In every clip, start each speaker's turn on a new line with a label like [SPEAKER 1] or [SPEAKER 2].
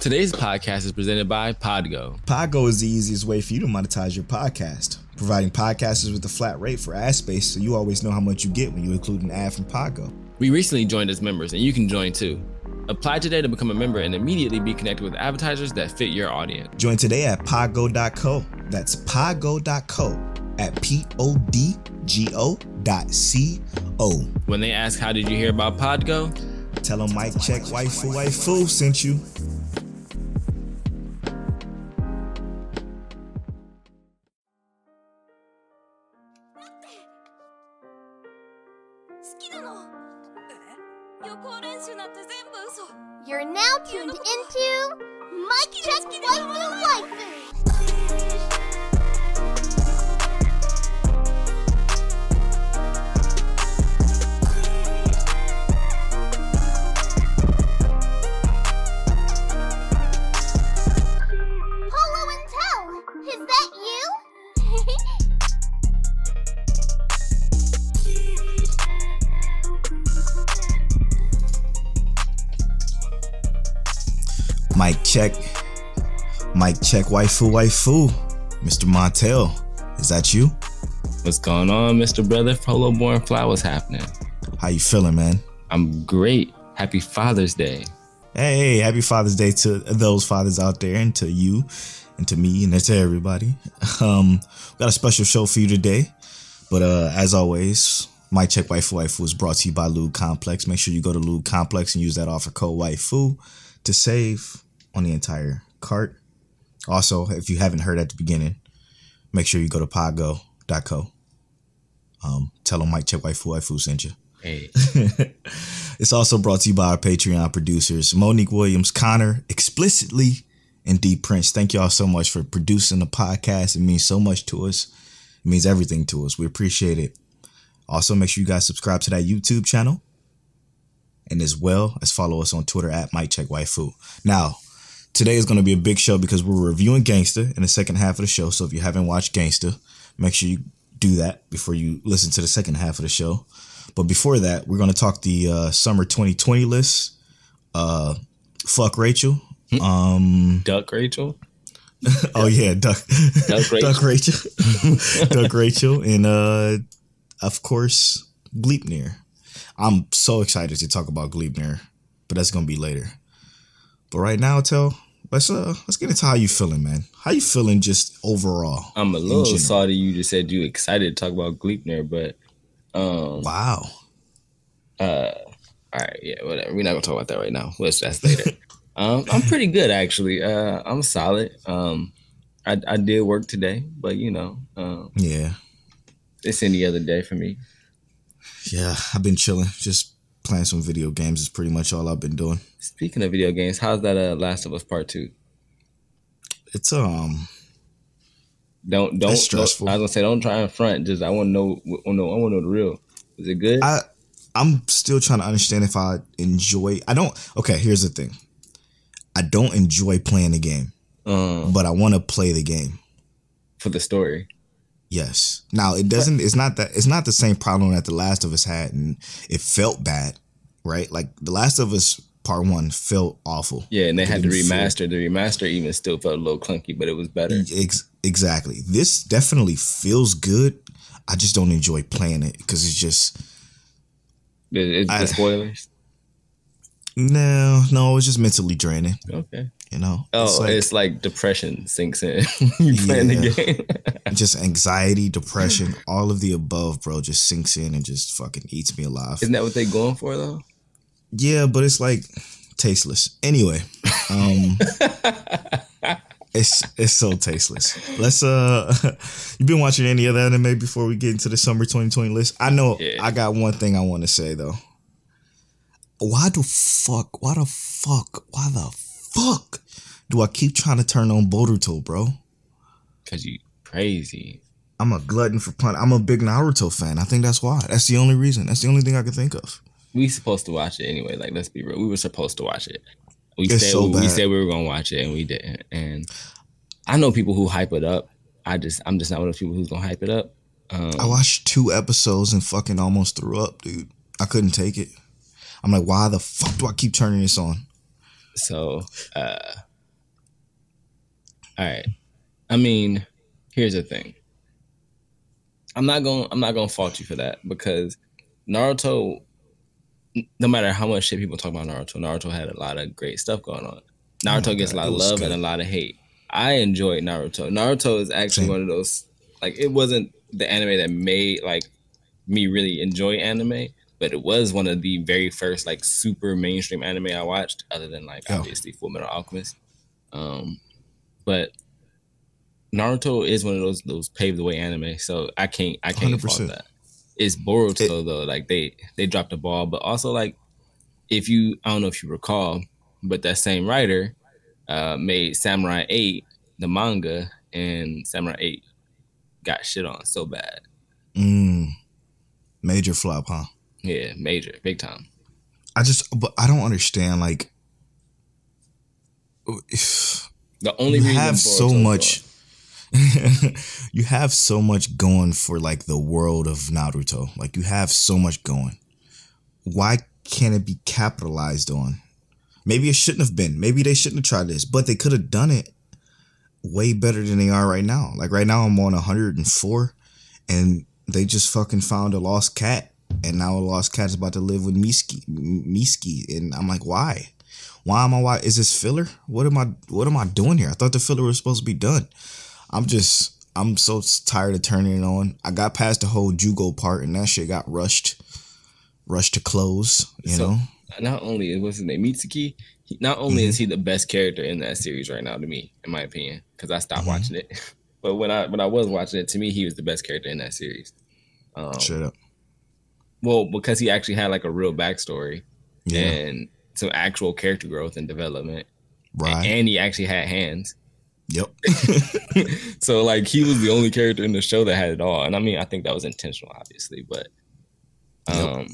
[SPEAKER 1] Today's podcast is presented by Podgo.
[SPEAKER 2] Podgo is the easiest way for you to monetize your podcast, providing podcasters with a flat rate for ad space so you always know how much you get when you include an ad from Podgo.
[SPEAKER 1] We recently joined as members, and you can join too. Apply today to become a member and immediately be connected with advertisers that fit your audience.
[SPEAKER 2] Join today at podgo.co. That's podgo.co at P O D G O dot C O.
[SPEAKER 1] When they ask, How did you hear about Podgo?
[SPEAKER 2] Tell them Mike Check Waifu Waifu sent you.
[SPEAKER 3] Check Waifu Waifu.
[SPEAKER 2] Mr. Montel, is that you?
[SPEAKER 1] What's going on, Mr. Brother? Polo Born Fly, what's happening?
[SPEAKER 2] How you feeling, man?
[SPEAKER 1] I'm great. Happy Father's Day.
[SPEAKER 2] Hey, happy Father's Day to those fathers out there and to you and to me and to everybody. Um, we got a special show for you today. But uh as always, my check waifu waifu is brought to you by Lube Complex. Make sure you go to Lube Complex and use that offer code waifu to save on the entire cart. Also, if you haven't heard at the beginning, make sure you go to podgo.co. Um, tell them Mike Check Waifu Waifu sent you.
[SPEAKER 1] Hey,
[SPEAKER 2] It's also brought to you by our Patreon producers, Monique Williams, Connor, explicitly, and D Prince. Thank y'all so much for producing the podcast. It means so much to us. It means everything to us. We appreciate it. Also, make sure you guys subscribe to that YouTube channel. And as well as follow us on Twitter at Mike Check Waifu. Now, today is going to be a big show because we're reviewing Gangsta in the second half of the show. So if you haven't watched Gangsta, make sure you do that before you listen to the second half of the show. But before that, we're going to talk the uh, summer 2020 list. Uh, fuck Rachel. Um,
[SPEAKER 1] Duck Rachel.
[SPEAKER 2] oh yeah, Duck,
[SPEAKER 1] Duck Rachel.
[SPEAKER 2] Duck Rachel, Duck Rachel, and uh, of course Gleipnir. I'm so excited to talk about Gleipnir, but that's gonna be later. But right now, tell let's uh let's get into how you feeling, man. How you feeling just overall?
[SPEAKER 1] I'm a little salty you just said you excited to talk about Gleipnir, but um
[SPEAKER 2] Wow.
[SPEAKER 1] uh all right, yeah, whatever. We're not gonna talk about that right now. Let's that's later. um I'm pretty good actually. Uh I'm solid. Um I, I did work today, but you know, um
[SPEAKER 2] Yeah,
[SPEAKER 1] it's any other day for me.
[SPEAKER 2] yeah. I've been chilling, just playing some video games. Is pretty much all I've been doing.
[SPEAKER 1] Speaking of video games, how's that uh Last of Us Part Two?
[SPEAKER 2] It's um
[SPEAKER 1] Don't don't,
[SPEAKER 2] stressful.
[SPEAKER 1] don't I was gonna say don't try and front. Just I want to know. I want to know the real. Is it good?
[SPEAKER 2] I I'm still trying to understand if I enjoy. I don't. Okay, here's the thing. I don't enjoy playing the game,
[SPEAKER 1] um,
[SPEAKER 2] but I want to play the game.
[SPEAKER 1] for the story.
[SPEAKER 2] Yes. Now it doesn't. It's not that. It's not the same problem that The Last of Us had, and it felt bad, right? Like The Last of Us Part One felt awful.
[SPEAKER 1] Yeah, and they had to
[SPEAKER 2] Didn't feel-
[SPEAKER 1] remaster. The remaster even still felt a little clunky, but it was better.
[SPEAKER 2] Ex- exactly. This definitely feels good. I just don't enjoy playing it because it's just
[SPEAKER 1] It- It's
[SPEAKER 2] I-
[SPEAKER 1] the spoilers.
[SPEAKER 2] no, no. it was just mentally draining.
[SPEAKER 1] Okay.
[SPEAKER 2] You know.
[SPEAKER 1] Oh, it's like, depression sinks in. you playing
[SPEAKER 2] Yeah.
[SPEAKER 1] the game.
[SPEAKER 2] just anxiety, depression, all of the above, bro, just sinks in and just fucking eats me alive.
[SPEAKER 1] Isn't that what they going for though?
[SPEAKER 2] Yeah, but it's like tasteless. Anyway, um it's it's so tasteless. Let's uh you been watching any other anime before we get into the summer 2020 list? I know
[SPEAKER 1] Yeah.
[SPEAKER 2] I got one thing I want to say though. Why the fuck? Why the fuck? Why the fuck do I keep trying to turn on Boruto, bro?
[SPEAKER 1] Cause you crazy.
[SPEAKER 2] I'm a glutton for pun. I'm a big Naruto fan. I think that's why. That's the only reason. That's the only thing I can think of.
[SPEAKER 1] We supposed to watch it anyway. Like let's be real. We were supposed to watch it. We
[SPEAKER 2] It's
[SPEAKER 1] said
[SPEAKER 2] so
[SPEAKER 1] we, we said we were gonna watch it and we didn't. And I know people who hype it up. I just I'm just not one of those people who's gonna hype it up. Um,
[SPEAKER 2] I watched two episodes and fucking almost threw up, dude. I couldn't take it. I'm like, why the fuck do I keep turning this on?
[SPEAKER 1] So uh All right. I mean, here's the thing. I'm not going. I'm not going to fault you for that because Naruto. No matter how much shit people talk about Naruto, Naruto had a lot of great stuff going on. Naruto
[SPEAKER 2] Oh
[SPEAKER 1] gets a lot of love
[SPEAKER 2] good.
[SPEAKER 1] and a lot of hate. I enjoyed Naruto. Naruto is actually
[SPEAKER 2] Same.
[SPEAKER 1] one of those like it wasn't the anime that made like me really enjoy anime, but it was one of the very first like super mainstream anime I watched, other than like
[SPEAKER 2] Yeah.
[SPEAKER 1] obviously Full Metal Alchemist. Um, but Naruto is one of those those paved the way anime, so I can't I can't fault
[SPEAKER 2] 100%.
[SPEAKER 1] that. It's Boruto though, like they they dropped the ball, but also like if you I don't know if you recall, but that same writer uh, made Samurai Eight the manga, and Samurai Eight got shit on so bad.
[SPEAKER 2] Mm, major flop, huh?
[SPEAKER 1] Yeah, major, big time.
[SPEAKER 2] I just, but I don't understand. Like, oh, if
[SPEAKER 1] The only
[SPEAKER 2] you have so much, you have so much going for like the world of Naruto. Like, you have so much going. Why can't it be capitalized on? Maybe it shouldn't have been. Maybe they shouldn't have tried this, but they could have done it way better than they are right now. Like right now, I'm on 104, and they just fucking found a lost cat, and now a lost cat is about to live with Miski, Miski, and I'm like, why? Why am I? Why is this filler? What am I? What am I doing here? I thought the filler was supposed to be done. I'm just, I'm so tired of turning it on. I got past the whole Jugo part, and that shit got rushed, rushed to close. You
[SPEAKER 1] So-
[SPEAKER 2] know,
[SPEAKER 1] not only what's his name Mitsuki, not only
[SPEAKER 2] Mm-hmm.
[SPEAKER 1] is he the best character in that series right now to me, in my opinion, because I stopped
[SPEAKER 2] Mhm.
[SPEAKER 1] watching it. But when I when I was watching it, to me he was the best character in that series. Um,
[SPEAKER 2] straight up.
[SPEAKER 1] Well, because he actually had like a real backstory
[SPEAKER 2] Yeah,
[SPEAKER 1] and some actual character growth and development,
[SPEAKER 2] right.
[SPEAKER 1] and he actually had hands.
[SPEAKER 2] yep.
[SPEAKER 1] so like he was the only character in the show that had it all, and I mean I think that was intentional, obviously, but
[SPEAKER 2] Yep.
[SPEAKER 1] um,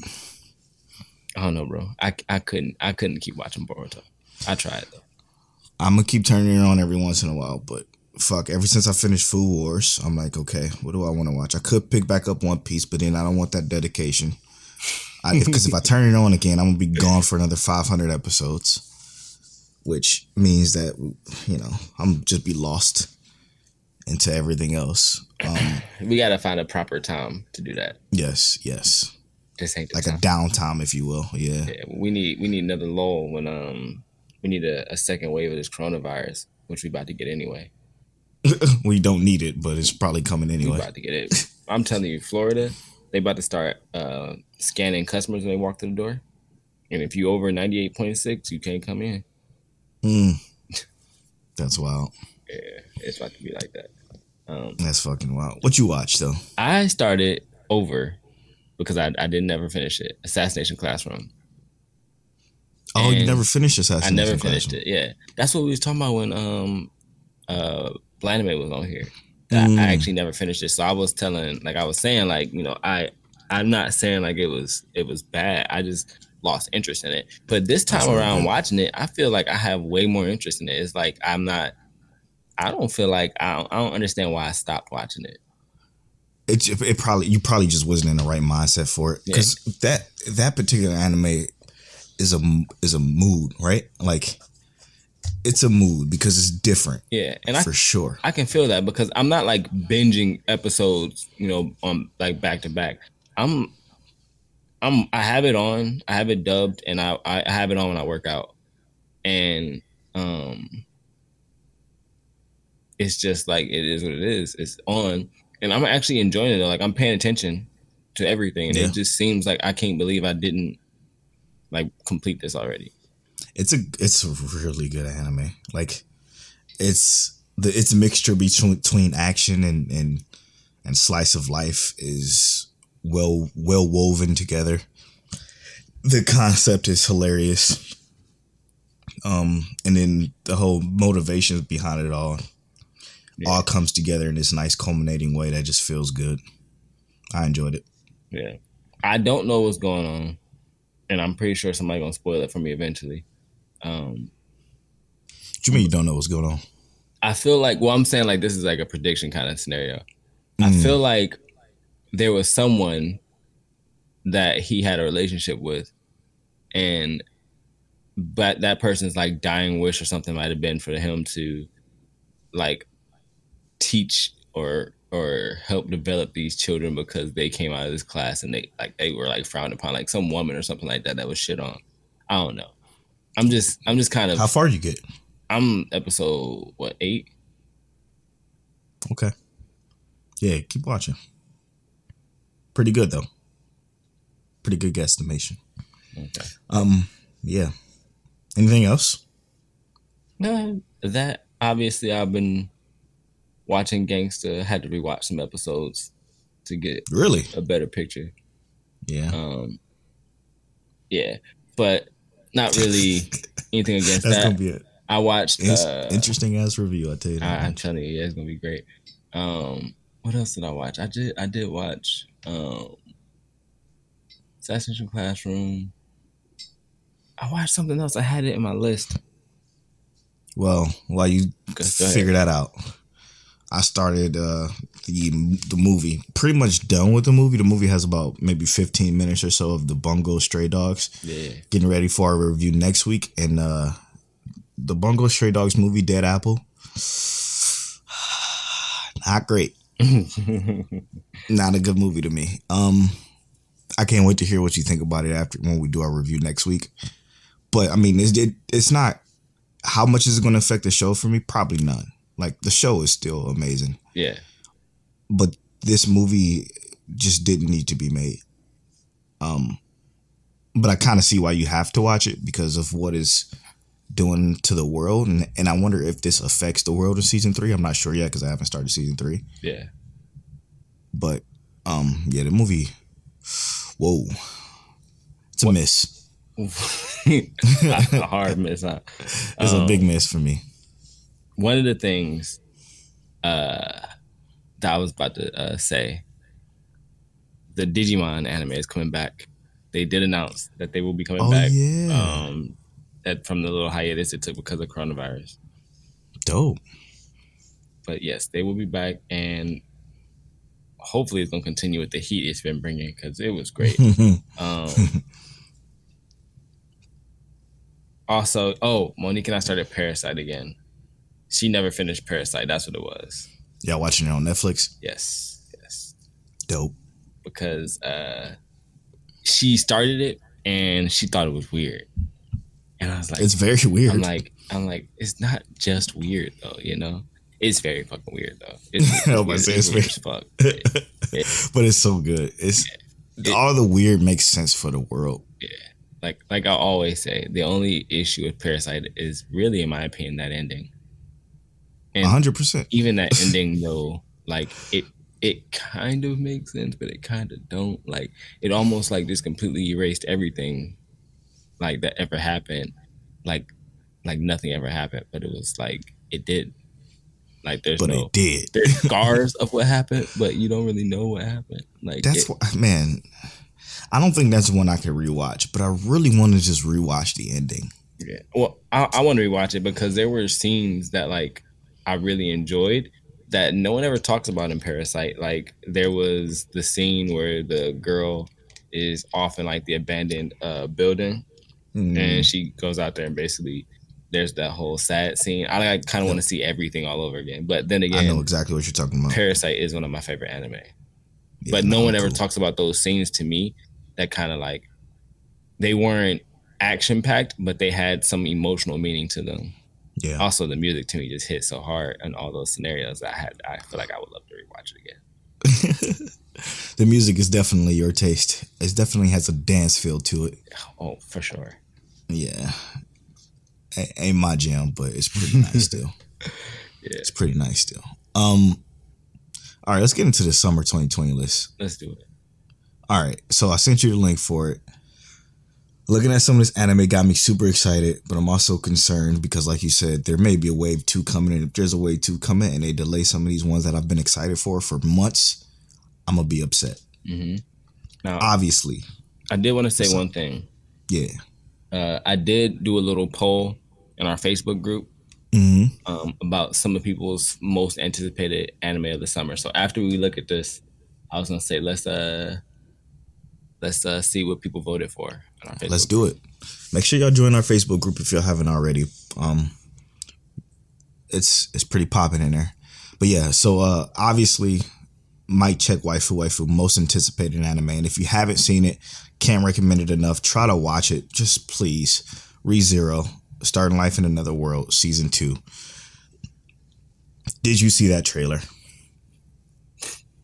[SPEAKER 1] I don't know, bro. I I couldn't I couldn't keep watching Boruto. I tried though.
[SPEAKER 2] I'm gonna keep turning it on every once in a while, but fuck, ever since I finished Food Wars, I'm like, okay, what do I want to watch? I could pick back up One Piece, but then I don't want that dedication. Because if I turn it on again, I'm gonna be gone for another 500 episodes, which means that you know I'm just be lost into everything else. Um,
[SPEAKER 1] We gotta find a proper time to do that.
[SPEAKER 2] yes, yes,
[SPEAKER 1] This ain't
[SPEAKER 2] like a downtime, if you will. Yeah,
[SPEAKER 1] Yeah, we need we need another lull when um we need a, a second wave of this coronavirus, which we about to get anyway.
[SPEAKER 2] we don't need it, but it's probably coming
[SPEAKER 1] We
[SPEAKER 2] anyway.
[SPEAKER 1] about to get it. I'm telling you, Florida, they about to start uh, scanning customers when they walk through the door. And if you over 98.6, you can't come in.
[SPEAKER 2] Mm. That's wild.
[SPEAKER 1] Yeah, it's about to be like that. Um,
[SPEAKER 2] That's fucking wild. What you watch though?
[SPEAKER 1] I started over because I, I didn't never finish it. Assassination Classroom.
[SPEAKER 2] Oh, you never finished
[SPEAKER 1] I
[SPEAKER 2] Assassination
[SPEAKER 1] never finished
[SPEAKER 2] Classroom.
[SPEAKER 1] it. Yeah, that's what we was talking about when um uh Blanime was on here. That
[SPEAKER 2] Mm.
[SPEAKER 1] I actually never finished it. So I was telling, like I was saying, like you know, I I'm not saying like it was it was bad. I just lost interest in it. But this time
[SPEAKER 2] That's
[SPEAKER 1] around
[SPEAKER 2] right.
[SPEAKER 1] watching it, I feel like I have way more interest in it. It's like I'm not. I don't feel like I don't, I don't understand why I stopped watching it.
[SPEAKER 2] It, it probably you probably just wasn't in the right mindset for it because that that particular anime is a is a mood, right? Like it's a mood because it's different
[SPEAKER 1] Yeah, and I
[SPEAKER 2] for sure.
[SPEAKER 1] I can feel that because I'm not like binging episodes, you know, on like back to back. I'm I'm I have it on, I have it dubbed and I I have it on when I work out. And um it's just like it is what it is. It's on and I'm actually enjoying it. Like I'm paying attention to everything and
[SPEAKER 2] Yeah.
[SPEAKER 1] it just seems like I can't believe I didn't like complete this already.
[SPEAKER 2] It's a it's a really good anime. Like it's the its mixture between between action and and and slice of life is well well woven together. The concept is hilarious. Um and then the whole motivations behind it all
[SPEAKER 1] Yeah.
[SPEAKER 2] all comes together in this nice culminating way that just feels good. I enjoyed it.
[SPEAKER 1] Yeah. I don't know what's going on. And I'm pretty sure somebody gonna spoil it for me eventually. Um
[SPEAKER 2] What you mean you don't know what's going on?
[SPEAKER 1] I feel like well I'm saying like this is like a prediction kind of scenario. I
[SPEAKER 2] Mm.
[SPEAKER 1] feel like there was someone that he had a relationship with and but that person's like dying wish or something might have been for him to like teach or or help develop these children because they came out of this class and they like they were like frowned upon, like some woman or something like that that was shit on. I don't know. I'm just I'm just kind of
[SPEAKER 2] How far you get?
[SPEAKER 1] I'm episode what eight?
[SPEAKER 2] Okay. Yeah, keep watching. Pretty good though. Pretty good guesstimation.
[SPEAKER 1] Okay.
[SPEAKER 2] Um, yeah. Anything else?
[SPEAKER 1] No, that obviously I've been watching Gangsta. Had to rewatch some episodes to get
[SPEAKER 2] Really?
[SPEAKER 1] a better picture.
[SPEAKER 2] Yeah.
[SPEAKER 1] Um, yeah, but not really anything against
[SPEAKER 2] That's
[SPEAKER 1] that.
[SPEAKER 2] gonna be an
[SPEAKER 1] I watched. Uh,
[SPEAKER 2] interesting ass review. I tell you.
[SPEAKER 1] I, I'm telling you, yeah, it's gonna be great. Um, what else did I watch? I did. I did watch. Um, Assassination Classroom. I watched something else. I had it in my list.
[SPEAKER 2] Well, while you figure that out, I started uh, the the movie. Pretty much done with the movie. The movie has about maybe 15 minutes or so of the Bungo Stray Dogs.
[SPEAKER 1] Yeah.
[SPEAKER 2] Getting ready for our review next week, and uh, the Bungo Stray Dogs movie, Dead Apple. Not great. Not a good movie to me. Um, I can't wait to hear what you think about it after when we do our review next week. But I mean, it's it, it's not. How much is it going to affect the show for me? Probably none. Like the show is still amazing,
[SPEAKER 1] yeah.
[SPEAKER 2] But this movie just didn't need to be made. Um, but I kind of see why you have to watch it because of what is doing to the world, and and I wonder if this affects the world in season three. I'm not sure yet because I haven't started season three.
[SPEAKER 1] Yeah.
[SPEAKER 2] But um, yeah, the movie. Whoa, it's a miss.
[SPEAKER 1] a hard miss. Huh?
[SPEAKER 2] It's a
[SPEAKER 1] Um,
[SPEAKER 2] big miss for me.
[SPEAKER 1] one of the things uh, that I was about to uh, say, the Digimon anime is coming back. They did announce that they will be coming
[SPEAKER 2] Oh
[SPEAKER 1] back.
[SPEAKER 2] yeah,
[SPEAKER 1] Um, that from the little hiatus it took because of coronavirus.
[SPEAKER 2] dope.
[SPEAKER 1] But yes, they will be back, and hopefully it's gonna continue with the heat it's been bringing because it was great. Um, also, oh, Monique and I started Parasite again. She never finished Parasite. That's what it was.
[SPEAKER 2] Y'all watching it on Netflix?
[SPEAKER 1] Yes, yes.
[SPEAKER 2] Dope.
[SPEAKER 1] Because uh, she started it and she thought it was weird, and I was like,
[SPEAKER 2] It's very weird.
[SPEAKER 1] I'm like, I'm like, it's not just weird though, you know. It's very fucking weird though. It's,
[SPEAKER 2] I was about it's
[SPEAKER 1] weird as fuck.
[SPEAKER 2] but it's so good. It's
[SPEAKER 1] It-
[SPEAKER 2] all the weird makes sense for the world. Yeah.
[SPEAKER 1] Like like I always say, the only issue with Parasite is really, in my opinion, that ending.
[SPEAKER 2] Hundred percent.
[SPEAKER 1] even that ending though, like it it kind of makes sense, but it kind of don't. Like it almost like just completely erased everything like that ever happened. Like like nothing ever happened, but it was like it did. Like there's
[SPEAKER 2] But
[SPEAKER 1] no
[SPEAKER 2] it did.
[SPEAKER 1] there's scars of what happened, but you don't really know what happened. Like
[SPEAKER 2] That's
[SPEAKER 1] it-
[SPEAKER 2] what man. I don't think that's one I can rewatch, but I really want to just rewatch the ending.
[SPEAKER 1] Yeah. Well, I, I want to rewatch it because there were scenes that like I really enjoyed that no one ever talks about in Parasite. Like there was the scene where the girl is off in like the abandoned uh, building,
[SPEAKER 2] Mm.
[SPEAKER 1] and she goes out there and basically there's that whole sad scene. I like, kind of want to see everything all over again. But then again,
[SPEAKER 2] I know exactly what you're talking about.
[SPEAKER 1] Parasite is one of my favorite anime.
[SPEAKER 2] Yeah,
[SPEAKER 1] but no one ever talks about those scenes to me that kind of like they weren't action packed, but they had some emotional meaning to them.
[SPEAKER 2] Yeah,
[SPEAKER 1] Also, the music to me just hit so hard in all those scenarios. that I had, I feel like I would love to rewatch it again.
[SPEAKER 2] the music is definitely your taste. It definitely has a dance feel to it.
[SPEAKER 1] Oh, for sure.
[SPEAKER 2] Yeah, A- ain't my jam, but it's pretty nice still.
[SPEAKER 1] Yeah.
[SPEAKER 2] It's pretty nice still. Um, all right, let's get into the summer 2020 list.
[SPEAKER 1] Let's do it.
[SPEAKER 2] All right, so I sent you the link for it. Looking at some of this anime got me super excited, but I'm also concerned because, like you said, there may be a wave two coming. And if there's a wave two coming and they delay some of these ones that I've been excited for for months, I'm gonna be upset.
[SPEAKER 1] hmm Now,
[SPEAKER 2] Obviously,
[SPEAKER 1] I did want to say
[SPEAKER 2] up?
[SPEAKER 1] one thing.
[SPEAKER 2] yeah.
[SPEAKER 1] Uh, I did do a little poll in our Facebook group
[SPEAKER 2] hmm
[SPEAKER 1] um, about some of people's most anticipated anime of the summer. So after we look at this, I was gonna say let's uh let's uh see what people voted for. Facebook
[SPEAKER 2] Let's do it. Make sure y'all join our Facebook group if y'all haven't already. Um, it's it's pretty popping in there. But yeah, so uh obviously might check waifu waifu most anticipated anime and if you haven't seen it can't recommend it enough try to watch it just please rezero starting life in another world season 2 did you see that trailer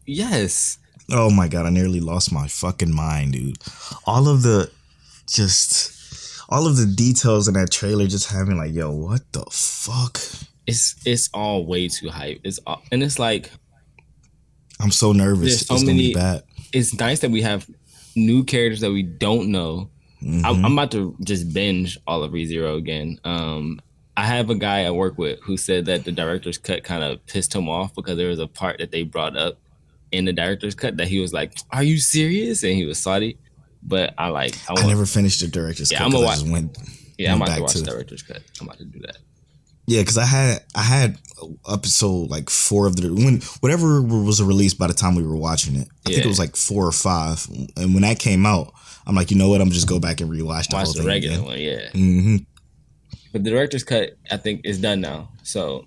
[SPEAKER 1] Yes.
[SPEAKER 2] oh my god i nearly lost my fucking mind dude all of the just all of the details in that trailer just having like yo what the fuck
[SPEAKER 1] It's it's all way too hype. It's all, and it's like
[SPEAKER 2] i'm so nervous
[SPEAKER 1] There's
[SPEAKER 2] it's
[SPEAKER 1] so
[SPEAKER 2] gonna be
[SPEAKER 1] many-
[SPEAKER 2] bad
[SPEAKER 1] it's nice that we have new characters that we don't know.
[SPEAKER 2] Mhm.
[SPEAKER 1] I'm, I'm about to just binge all of ReZero again. Um, I have a guy I work with who said that the director's cut kind of pissed him off because there was a part that they brought up in the director's cut that he was like, "Are you serious?" and he was salty. But I like, I,
[SPEAKER 2] I never finished the director's
[SPEAKER 1] Yeah,
[SPEAKER 2] cut
[SPEAKER 1] I'm gonna
[SPEAKER 2] I went
[SPEAKER 1] yeah, I'm
[SPEAKER 2] went
[SPEAKER 1] about to watch
[SPEAKER 2] to-
[SPEAKER 1] the director's cut. I'm about to do that.
[SPEAKER 2] Yeah, because I had I had episode like four of the when whatever was released by the time we were watching it. I think it was like four or five. And when that came out, I'm like, you know what? I'm just go back and rewatch the
[SPEAKER 1] Watch
[SPEAKER 2] whole
[SPEAKER 1] the
[SPEAKER 2] thing
[SPEAKER 1] regular
[SPEAKER 2] again.
[SPEAKER 1] one, yeah.
[SPEAKER 2] hmm
[SPEAKER 1] But the director's cut, I think, is done now. So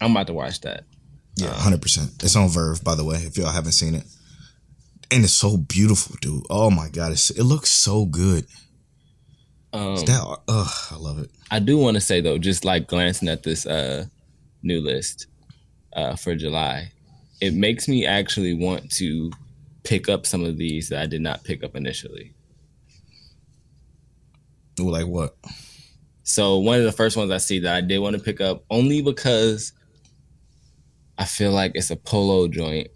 [SPEAKER 1] I'm about to watch that.
[SPEAKER 2] Yeah, hundred percent. It's on VRV, by the way, if y'all haven't seen it. And it's so beautiful, dude. Oh my god, it's, it looks so good.
[SPEAKER 1] Um,
[SPEAKER 2] That, ugh, I love it.
[SPEAKER 1] I do want to say though, just like glancing at this uh, new list uh, for July, it makes me actually want to pick up some of these that I did not pick up initially.
[SPEAKER 2] Ooh, like what?
[SPEAKER 1] So one of the first ones I see that I did want to pick up only because I feel like it's a polo joint.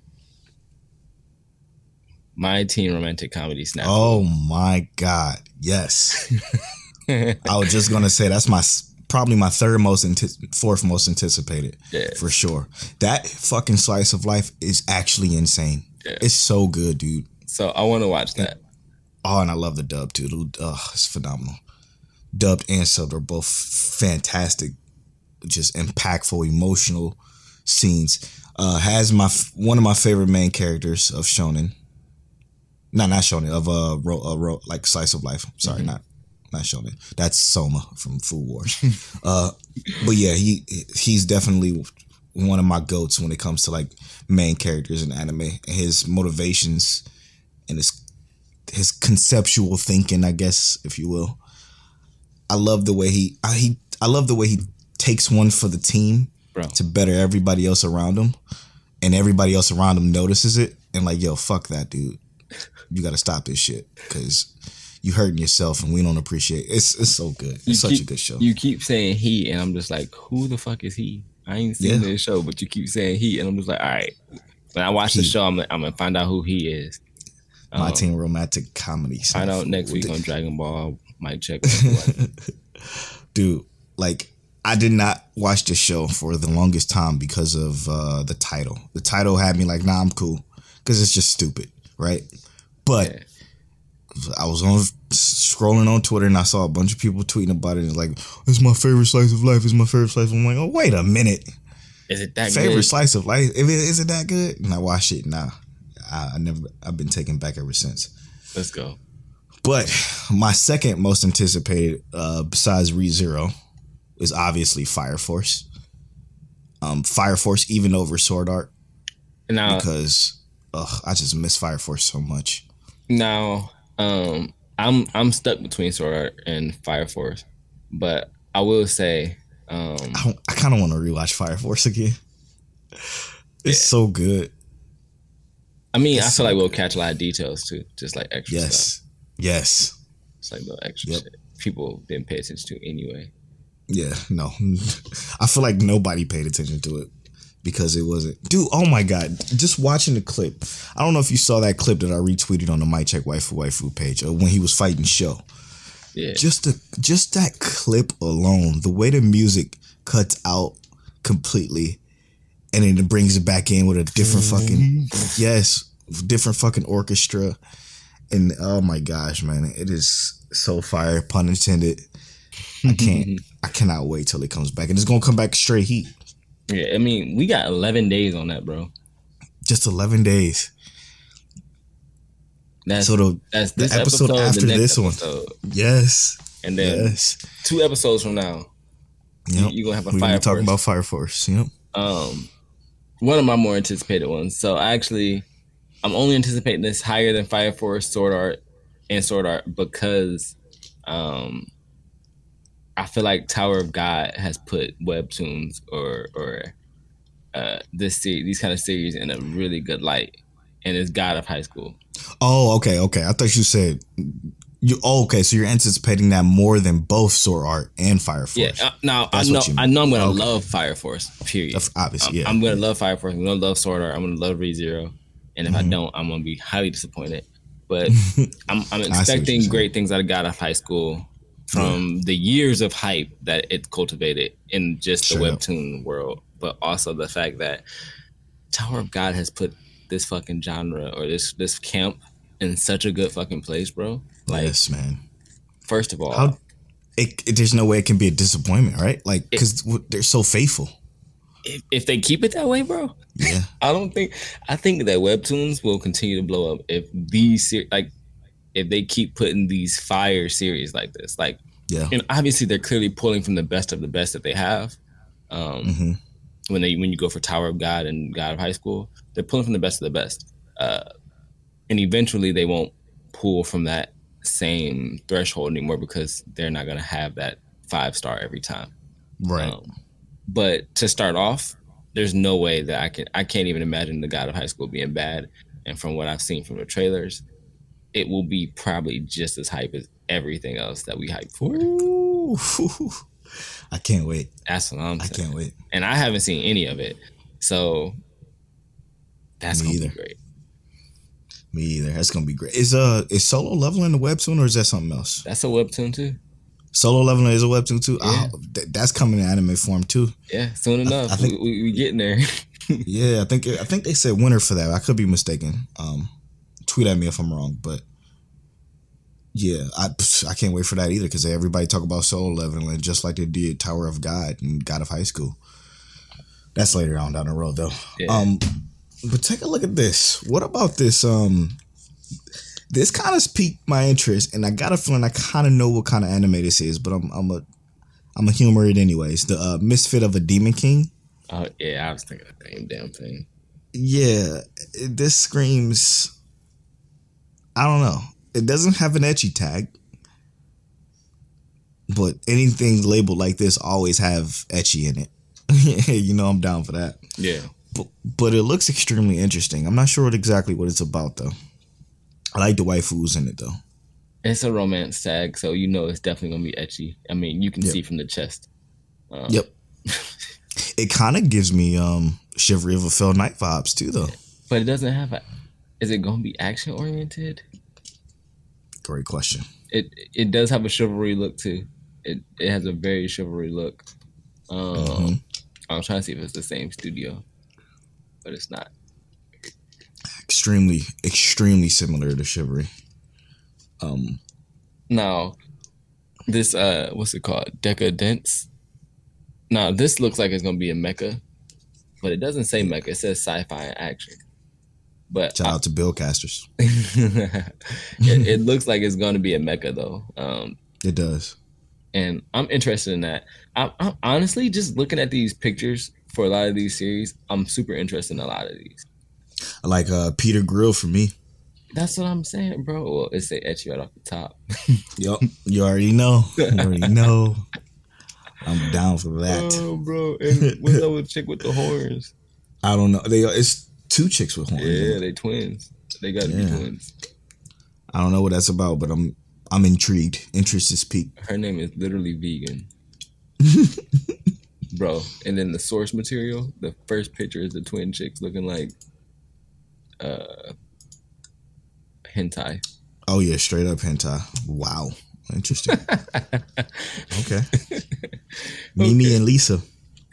[SPEAKER 1] My teen romantic comedy SNAFU.
[SPEAKER 2] Oh my god, yes. I was just gonna say that's my probably my third most fourth most anticipated
[SPEAKER 1] Yeah.
[SPEAKER 2] for sure. That fucking slice of life is actually insane.
[SPEAKER 1] Yeah.
[SPEAKER 2] It's so good, dude.
[SPEAKER 1] So I want to watch that.
[SPEAKER 2] Oh, and I love the dub too. dude. Oh, it's phenomenal. Dubbed and subbed are both fantastic, just impactful, emotional scenes. Uh, has my one of my favorite main characters of Shonen. No, not Shonen of a ro- uh ro- like slice of life. Sorry, not not Shonen. That's Soma from Food Wars. uh, but yeah, he he's definitely one of my goats when it comes to like main characters in anime. His motivations and his his conceptual thinking, I guess, if you will. I love the way he I, he I love the way he takes one for the team
[SPEAKER 1] Bro.
[SPEAKER 2] to better everybody else around him, and everybody else around him notices it and like, yo, fuck that dude. You got to stop this shit because you hurting yourself and we don't appreciate. It's it's so good. It's
[SPEAKER 1] You
[SPEAKER 2] such
[SPEAKER 1] keep-
[SPEAKER 2] a good show.
[SPEAKER 1] You keep saying he, and I'm just like, who the fuck is he? I ain't seen
[SPEAKER 2] Yeah.
[SPEAKER 1] this show, but you keep saying he, and I'm just like, all right. When I watch the show, I'm, I'm gonna find out who he is.
[SPEAKER 2] My
[SPEAKER 1] Um,
[SPEAKER 2] teen romantic comedy.
[SPEAKER 1] Find out next week on Dragon Ball. Might check.
[SPEAKER 2] dude like i did not watch the show for the longest time because of uh the title the title had me like nah i'm cool because it's just stupid right but
[SPEAKER 1] Yeah.
[SPEAKER 2] i was on scrolling on twitter and i saw a bunch of people tweeting about it and it's like it's my favorite slice of life it's my favorite slice i'm like oh wait a minute
[SPEAKER 1] Is it that
[SPEAKER 2] favorite
[SPEAKER 1] good?
[SPEAKER 2] slice of life is it that good and i watched it nah I, I never i've been taken back ever since
[SPEAKER 1] Let's go.
[SPEAKER 2] but my second most anticipated, uh, besides ReZero, is obviously Fire Force. Um, Fire Force even over Sword Art
[SPEAKER 1] Now,
[SPEAKER 2] because ugh, I just miss Fire Force so much.
[SPEAKER 1] Now, um, I'm I'm stuck between Sword Art and Fire Force, but I will say, um,
[SPEAKER 2] I, I kind of want to rewatch Fire Force again. It's so good.
[SPEAKER 1] I mean,
[SPEAKER 2] It's
[SPEAKER 1] I
[SPEAKER 2] so
[SPEAKER 1] feel like we'll
[SPEAKER 2] good.
[SPEAKER 1] catch a lot of details too, just like extra stuff.
[SPEAKER 2] Yes, yes,
[SPEAKER 1] It's like the extra
[SPEAKER 2] Yep.
[SPEAKER 1] shit people didn't pay attention to anyway.
[SPEAKER 2] yeah. No, I feel like nobody paid attention to it because it wasn't. Dude, oh my god! Just watching the clip. I don't know if you saw that clip that I retweeted on the My Check Waifu Waifu page uh, when he was fighting Sho.
[SPEAKER 1] Yeah,
[SPEAKER 2] just the just that clip alone, the way the music cuts out completely, and then it brings it back in with a different fucking yes, different fucking orchestra, and oh my gosh, man, it is so fire. Pun intended. I can't. I cannot wait till it comes back, and it's gonna come back straight heat.
[SPEAKER 1] Yeah. I mean, we got 11 days on that, bro.
[SPEAKER 2] Just eleven days.
[SPEAKER 1] That's
[SPEAKER 2] So the
[SPEAKER 1] that's
[SPEAKER 2] the episode
[SPEAKER 1] episode,
[SPEAKER 2] after
[SPEAKER 1] the
[SPEAKER 2] this one. yes,
[SPEAKER 1] and then
[SPEAKER 2] yes,
[SPEAKER 1] two episodes from now,
[SPEAKER 2] Yep.
[SPEAKER 1] you're gonna have a
[SPEAKER 2] We're
[SPEAKER 1] Fire
[SPEAKER 2] be talking
[SPEAKER 1] Force.
[SPEAKER 2] about Fire Force. Yep.
[SPEAKER 1] um one of my more anticipated ones. So I actually I'm only anticipating this higher than Fire Force, Sword Art, and Sword Art because um I feel like Tower of God has put webtoons or or uh this series these kind of series in a really good light. And it's God of High School.
[SPEAKER 2] Oh, okay, okay. I thought you said you. Oh, okay, so you're anticipating that more than both Sword Art and Fire Force.
[SPEAKER 1] Yeah. Uh, now I know I know I'm gonna
[SPEAKER 2] Okay.
[SPEAKER 1] love Fire Force. Period.
[SPEAKER 2] Of- obviously,
[SPEAKER 1] I'm,
[SPEAKER 2] yeah.
[SPEAKER 1] I'm gonna love Fire Force. I'm gonna love Sword Art. I'm gonna love ReZero. And if I
[SPEAKER 2] Mhm.
[SPEAKER 1] don't, I'm gonna be highly disappointed. But I'm, I'm expecting great things out of God of High School from the years of hype that it cultivated in just the
[SPEAKER 2] up.
[SPEAKER 1] webtoon world, but also the fact that Tower of God has put this fucking genre or this this camp in such a good fucking place, bro. Like,
[SPEAKER 2] yes, man.
[SPEAKER 1] first of all,
[SPEAKER 2] How? It, it, there's no way it can be a disappointment, right? Like, because they're so faithful.
[SPEAKER 1] if, if they keep it that way, bro,
[SPEAKER 2] Yeah.
[SPEAKER 1] I don't think I think that webtoons will continue to blow up if these like if they keep putting these fire series like this. Like
[SPEAKER 2] Yeah.
[SPEAKER 1] and obviously they're clearly pulling from the best of the best that they have. Um
[SPEAKER 2] hmm
[SPEAKER 1] when they when you go for Tower of God and God of High School, they're pulling from the best of the best. Uh and eventually they won't pull from that same threshold anymore because they're not gonna have that five star every time.
[SPEAKER 2] Right.
[SPEAKER 1] Um, but to start off, there's no way that I can I can't even imagine the God of High School being bad. And from what I've seen from the trailers, it will be probably just as hype as everything else that we hype for.
[SPEAKER 2] Ooh. I can't wait.
[SPEAKER 1] That's what I'm
[SPEAKER 2] I
[SPEAKER 1] saying.
[SPEAKER 2] can't wait.
[SPEAKER 1] And I haven't seen any of it, so that's
[SPEAKER 2] Me
[SPEAKER 1] gonna
[SPEAKER 2] either.
[SPEAKER 1] be great.
[SPEAKER 2] Me either. That's gonna be great. Is uh is solo leveling a webtoon or is that something else?
[SPEAKER 1] That's a webtoon too.
[SPEAKER 2] Solo leveling is a webtoon too.
[SPEAKER 1] Yeah.
[SPEAKER 2] Oh, th- that's coming in anime form too.
[SPEAKER 1] Yeah, soon enough.
[SPEAKER 2] I think-
[SPEAKER 1] we, we, we getting there.
[SPEAKER 2] yeah, I think I think they said winter for that. I could be mistaken. Um, tweet at me if I'm wrong, but yeah, I I can't wait for that either because everybody talk about solo leveling just like they did Tower of God and God of High School. That's later on down the road though.
[SPEAKER 1] Yeah.
[SPEAKER 2] Um, but take a look at this. What about this? Um, this kind of piqued my interest, and I got a feeling I kind of know what kind of anime this is, but I'm I'm a I'm a humor it anyways. The uh, Misfit of a Demon King.
[SPEAKER 1] oh yeah, I was thinking the same damn thing.
[SPEAKER 2] Yeah, this screams. I don't know. It doesn't have an ecchi tag, but anything labeled like this always have ecchi in it. you know, I'm down for that.
[SPEAKER 1] Yeah.
[SPEAKER 2] But, but it looks extremely interesting. I'm not sure what exactly what it's about though. I like the waifus in it though.
[SPEAKER 1] It's a romance tag, so you know it's definitely gonna be ecchi. I mean, you can
[SPEAKER 2] Yep.
[SPEAKER 1] see from the chest. Um,
[SPEAKER 2] Yep. It kind of gives me um Chivalry of a Failed Knight vibes too though.
[SPEAKER 1] But it doesn't have a. Is it gonna be action oriented?
[SPEAKER 2] Great question.
[SPEAKER 1] It it does have a chivalry look too. It it has a very chivalry look. Um,
[SPEAKER 2] Mhm.
[SPEAKER 1] I'm trying to see if it's the same studio, but it's not.
[SPEAKER 2] Extremely, extremely similar to Chivalry. Um,
[SPEAKER 1] Now, this uh, what's it called? Deca-Dence. Now this looks like it's gonna be a mecha, but it doesn't say mecha. It says sci-fi and action. But
[SPEAKER 2] shout out to Bill Casters.
[SPEAKER 1] it, it looks like it's going to be a mecha though, um,
[SPEAKER 2] It does.
[SPEAKER 1] and I'm interested in that. I, I'm honestly just looking at these pictures for a lot of these series. I'm super interested in a lot of these.
[SPEAKER 2] I like uh, Peter Grill for me.
[SPEAKER 1] That's what I'm saying, bro. Well, it say ecchi right off the top.
[SPEAKER 2] Yup. You already know. You already know. I'm down for that.
[SPEAKER 1] Oh, bro, and what's up with chick with the horns?
[SPEAKER 2] I don't know. They are, it's two chicks with horns.
[SPEAKER 1] Yeah, they twins. They got to
[SPEAKER 2] Yeah.
[SPEAKER 1] be twins.
[SPEAKER 2] I don't know what that's about, but I'm I'm intrigued. Interest is peaked.
[SPEAKER 1] Her name is literally vegan. Bro, and then the source material, the first picture is the twin chicks looking like uh hentai.
[SPEAKER 2] Oh yeah, straight up hentai. Wow. Interesting. okay. Mimi and Lisa.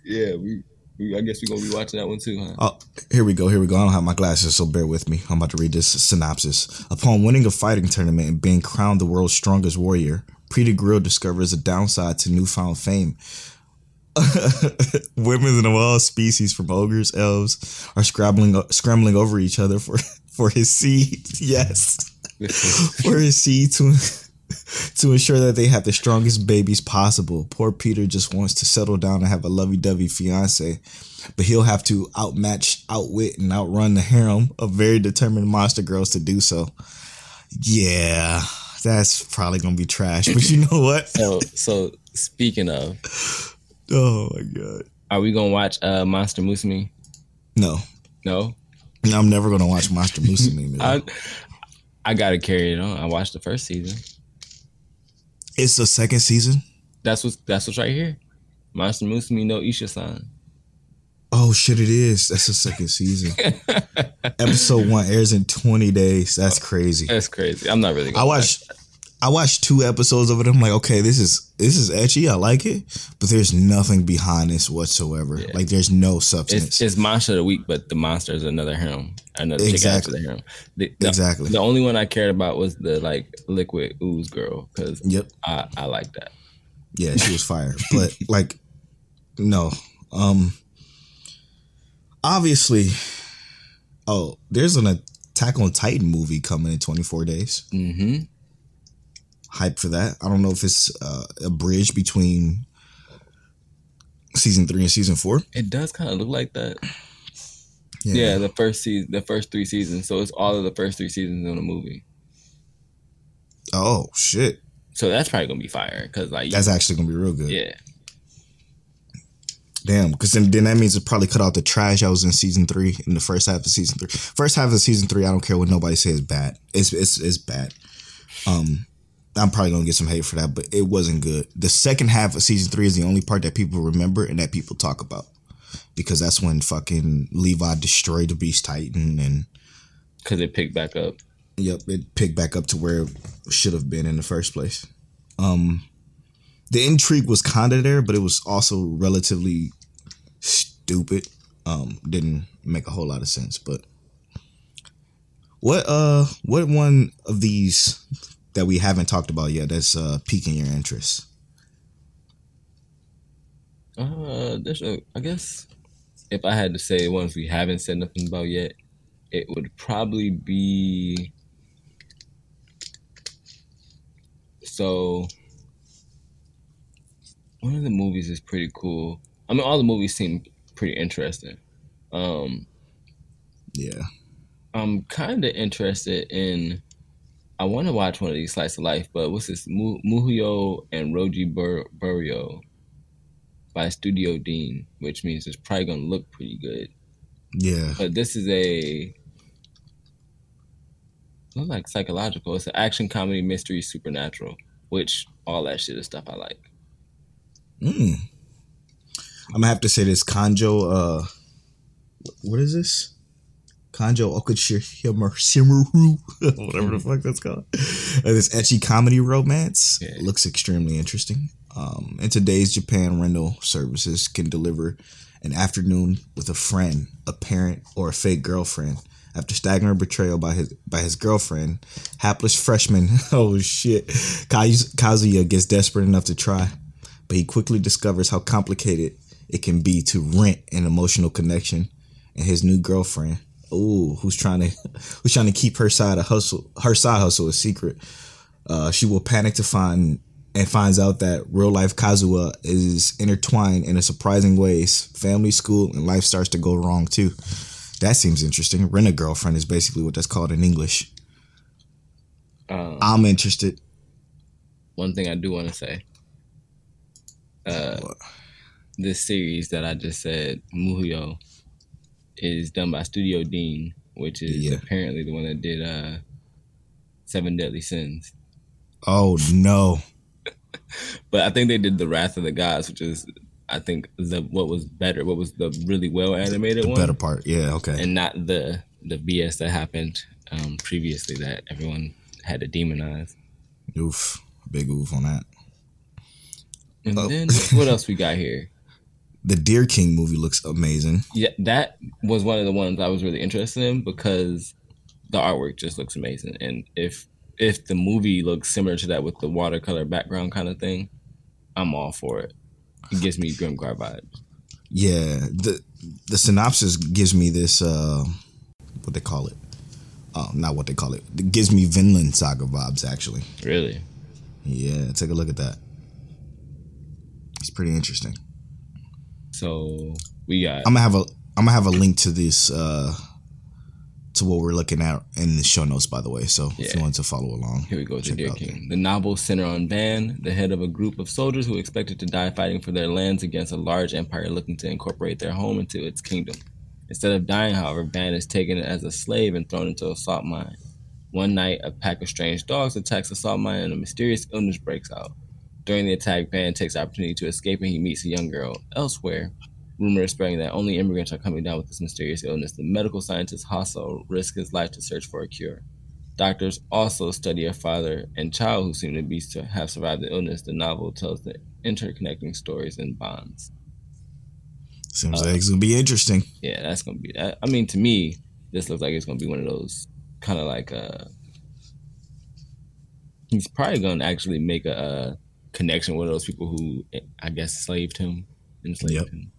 [SPEAKER 1] Yeah, we, we I guess we're gonna be watching that one too, huh?
[SPEAKER 2] Oh, here we go. Here we go. I don't have my glasses, so bear with me. I'm about to read this synopsis. Upon winning a fighting tournament and being crowned the world's strongest warrior, Peter Grill discovers a downside to newfound fame. Women of all species, from ogres, elves, are scrabbling, scrambling over each other for for his seed. Yes, for his seed to to ensure that they have the strongest babies possible. Poor Peter just wants to settle down and have a lovey-dovey fiance, but he'll have to outmatch, outwit, and outrun the harem of very determined monster girls to do so. Yeah, that's probably gonna be trash. But you know what?
[SPEAKER 1] So so speaking of,
[SPEAKER 2] Oh my god.
[SPEAKER 1] are we gonna watch uh Monster Musume?
[SPEAKER 2] No,
[SPEAKER 1] No.
[SPEAKER 2] No, I'm never gonna watch Monster Musume.
[SPEAKER 1] I I gotta carry it on. I watched the first season.
[SPEAKER 2] It's the second season.
[SPEAKER 1] That's what's that's what's right here. Monster Musume no Isha-san.
[SPEAKER 2] Oh shit! It is. That's the second season. Episode one airs in 20 days. That's crazy.
[SPEAKER 1] That's crazy. I'm not really.
[SPEAKER 2] I watched I watched two episodes of it. I'm like, okay, this is this is ecchi. I like it, but there's nothing behind this whatsoever.
[SPEAKER 1] Yeah.
[SPEAKER 2] Like there's no substance.
[SPEAKER 1] It's, it's monster of the week, but the monster is another him, another
[SPEAKER 2] Exactly.
[SPEAKER 1] the. The, the,
[SPEAKER 2] Exactly.
[SPEAKER 1] The only one I cared about was the like liquid ooze girl because
[SPEAKER 2] yep.
[SPEAKER 1] I I like that.
[SPEAKER 2] Yeah, she was fire. but like, no. Um. Obviously, oh, there's an Attack on Titan movie coming in 24 days.
[SPEAKER 1] Mm-hmm.
[SPEAKER 2] Hype for that. I don't know if it's uh, a bridge between season three and season four.
[SPEAKER 1] It does kind of look like that. Yeah. the first season, the first three seasons. So it's all of the first three seasons in the movie.
[SPEAKER 2] Oh shit.
[SPEAKER 1] So that's probably gonna be fire because like
[SPEAKER 2] That's actually gonna be real good.
[SPEAKER 1] yeah,
[SPEAKER 2] Damn, because then, then that means it probably cut out the trash I was in season three in the first half of season three. First half of season three, I don't care what nobody says bad. It's it's it's bad. Um, I'm probably gonna get some hate for that, but it wasn't good. The second half of season three is the only part that people remember and that people talk about because that's when fucking Levi destroyed the Beast Titan and
[SPEAKER 1] because it picked back up.
[SPEAKER 2] Yep, it picked back up to where it should have been in the first place. Um, the intrigue was kind of there, but it was also relatively stupid. Um, didn't make a whole lot of sense. But what uh, what one of these that we haven't talked about yet that's uh piquing your interest?
[SPEAKER 1] Uh, there's a, I guess if I had to say ones we haven't said nothing about yet, it would probably be. So, one of the movies is pretty cool. I mean, all the movies seem pretty interesting. Um,
[SPEAKER 2] Yeah,
[SPEAKER 1] I'm kind of interested in. I want to watch one of these slice of life, but what's this? Mu- Muhyo and Roji Bur- Burio by Studio Deen, which means it's probably gonna look pretty good.
[SPEAKER 2] yeah,
[SPEAKER 1] But this is a look like psychological. It's an action comedy mystery supernatural, which all that shit is stuff I like.
[SPEAKER 2] mm. I'm gonna have to say this Conjo. Uh, what is this? Kanjo Okushimuru, whatever the fuck that's called. Uh, this ecchi comedy romance
[SPEAKER 1] Yeah.
[SPEAKER 2] looks extremely interesting. Um, in today's Japan, rental services can deliver an afternoon with a friend, a parent, or a fake girlfriend. After staggering betrayal by his by his girlfriend, hapless freshman, oh shit, Kaz- Kazuya gets desperate enough to try, but he quickly discovers how complicated it can be to rent an emotional connection, and his new girlfriend, ooh, who's trying to who's trying to keep her side of hustle her side hustle a secret. Uh, she will panic to find and finds out that real life Kazuya is intertwined in a surprising ways. Family, school, and life starts to go wrong too. That seems interesting. Rent a girlfriend is basically what that's called in English.
[SPEAKER 1] Um,
[SPEAKER 2] I'm interested.
[SPEAKER 1] one thing I do want to say. Uh, this series that I just said, Muhyo, is done by Studio Deen, which is
[SPEAKER 2] Yeah.
[SPEAKER 1] apparently the one that did uh, Seven Deadly Sins.
[SPEAKER 2] Oh no.
[SPEAKER 1] But I think they did the Wrath of the Gods, which is I think the what was better, what was the really well animated
[SPEAKER 2] The
[SPEAKER 1] one,
[SPEAKER 2] better part. Yeah, okay.
[SPEAKER 1] and not the the BS that happened um, previously that everyone had to demonize.
[SPEAKER 2] Oof. Big oof on that.
[SPEAKER 1] And
[SPEAKER 2] Oh.
[SPEAKER 1] then what else we got here?
[SPEAKER 2] The Deer King movie looks amazing.
[SPEAKER 1] Yeah, that was one of the ones I was really interested in because the artwork just looks amazing. And if if the movie looks similar to that with the watercolor background kind of thing, I'm all for it. It gives me Grimgar vibes.
[SPEAKER 2] Yeah, the the synopsis gives me this uh what they call it. Uh, not what they call it. It gives me Vinland Saga vibes actually.
[SPEAKER 1] Really.
[SPEAKER 2] Yeah, take a look at that. It's pretty interesting.
[SPEAKER 1] So we got
[SPEAKER 2] I'm gonna have a I'm gonna have a link to this uh to what we're looking at in the show notes by the way. So if you want to follow along.
[SPEAKER 1] Here we go, the Deer King. The novel center on Van, the head of a group of soldiers who expected to die fighting for their lands against a large empire looking to incorporate their home into its kingdom. Instead of dying, however, Van is taken as a slave and thrown into a salt mine. One night, a pack of strange dogs attacks the salt mine and a mysterious illness breaks out. During the attack, Van takes the opportunity to escape and he meets a young girl. Elsewhere, rumor is spreading that only immigrants are coming down with this mysterious illness. The medical scientist Hasso risks his life to search for a cure. Doctors also study a father and child who seem to be to have survived the illness. The novel tells the interconnecting stories and bonds.
[SPEAKER 2] Seems
[SPEAKER 1] Uh,
[SPEAKER 2] like it's gonna be interesting.
[SPEAKER 1] Yeah, that's gonna be. I I mean, to me, this looks like it's gonna be one of those kind of like uh He's probably gonna actually make a, uh connection with those people who I guess slaved him, enslaved
[SPEAKER 2] Yep.
[SPEAKER 1] him.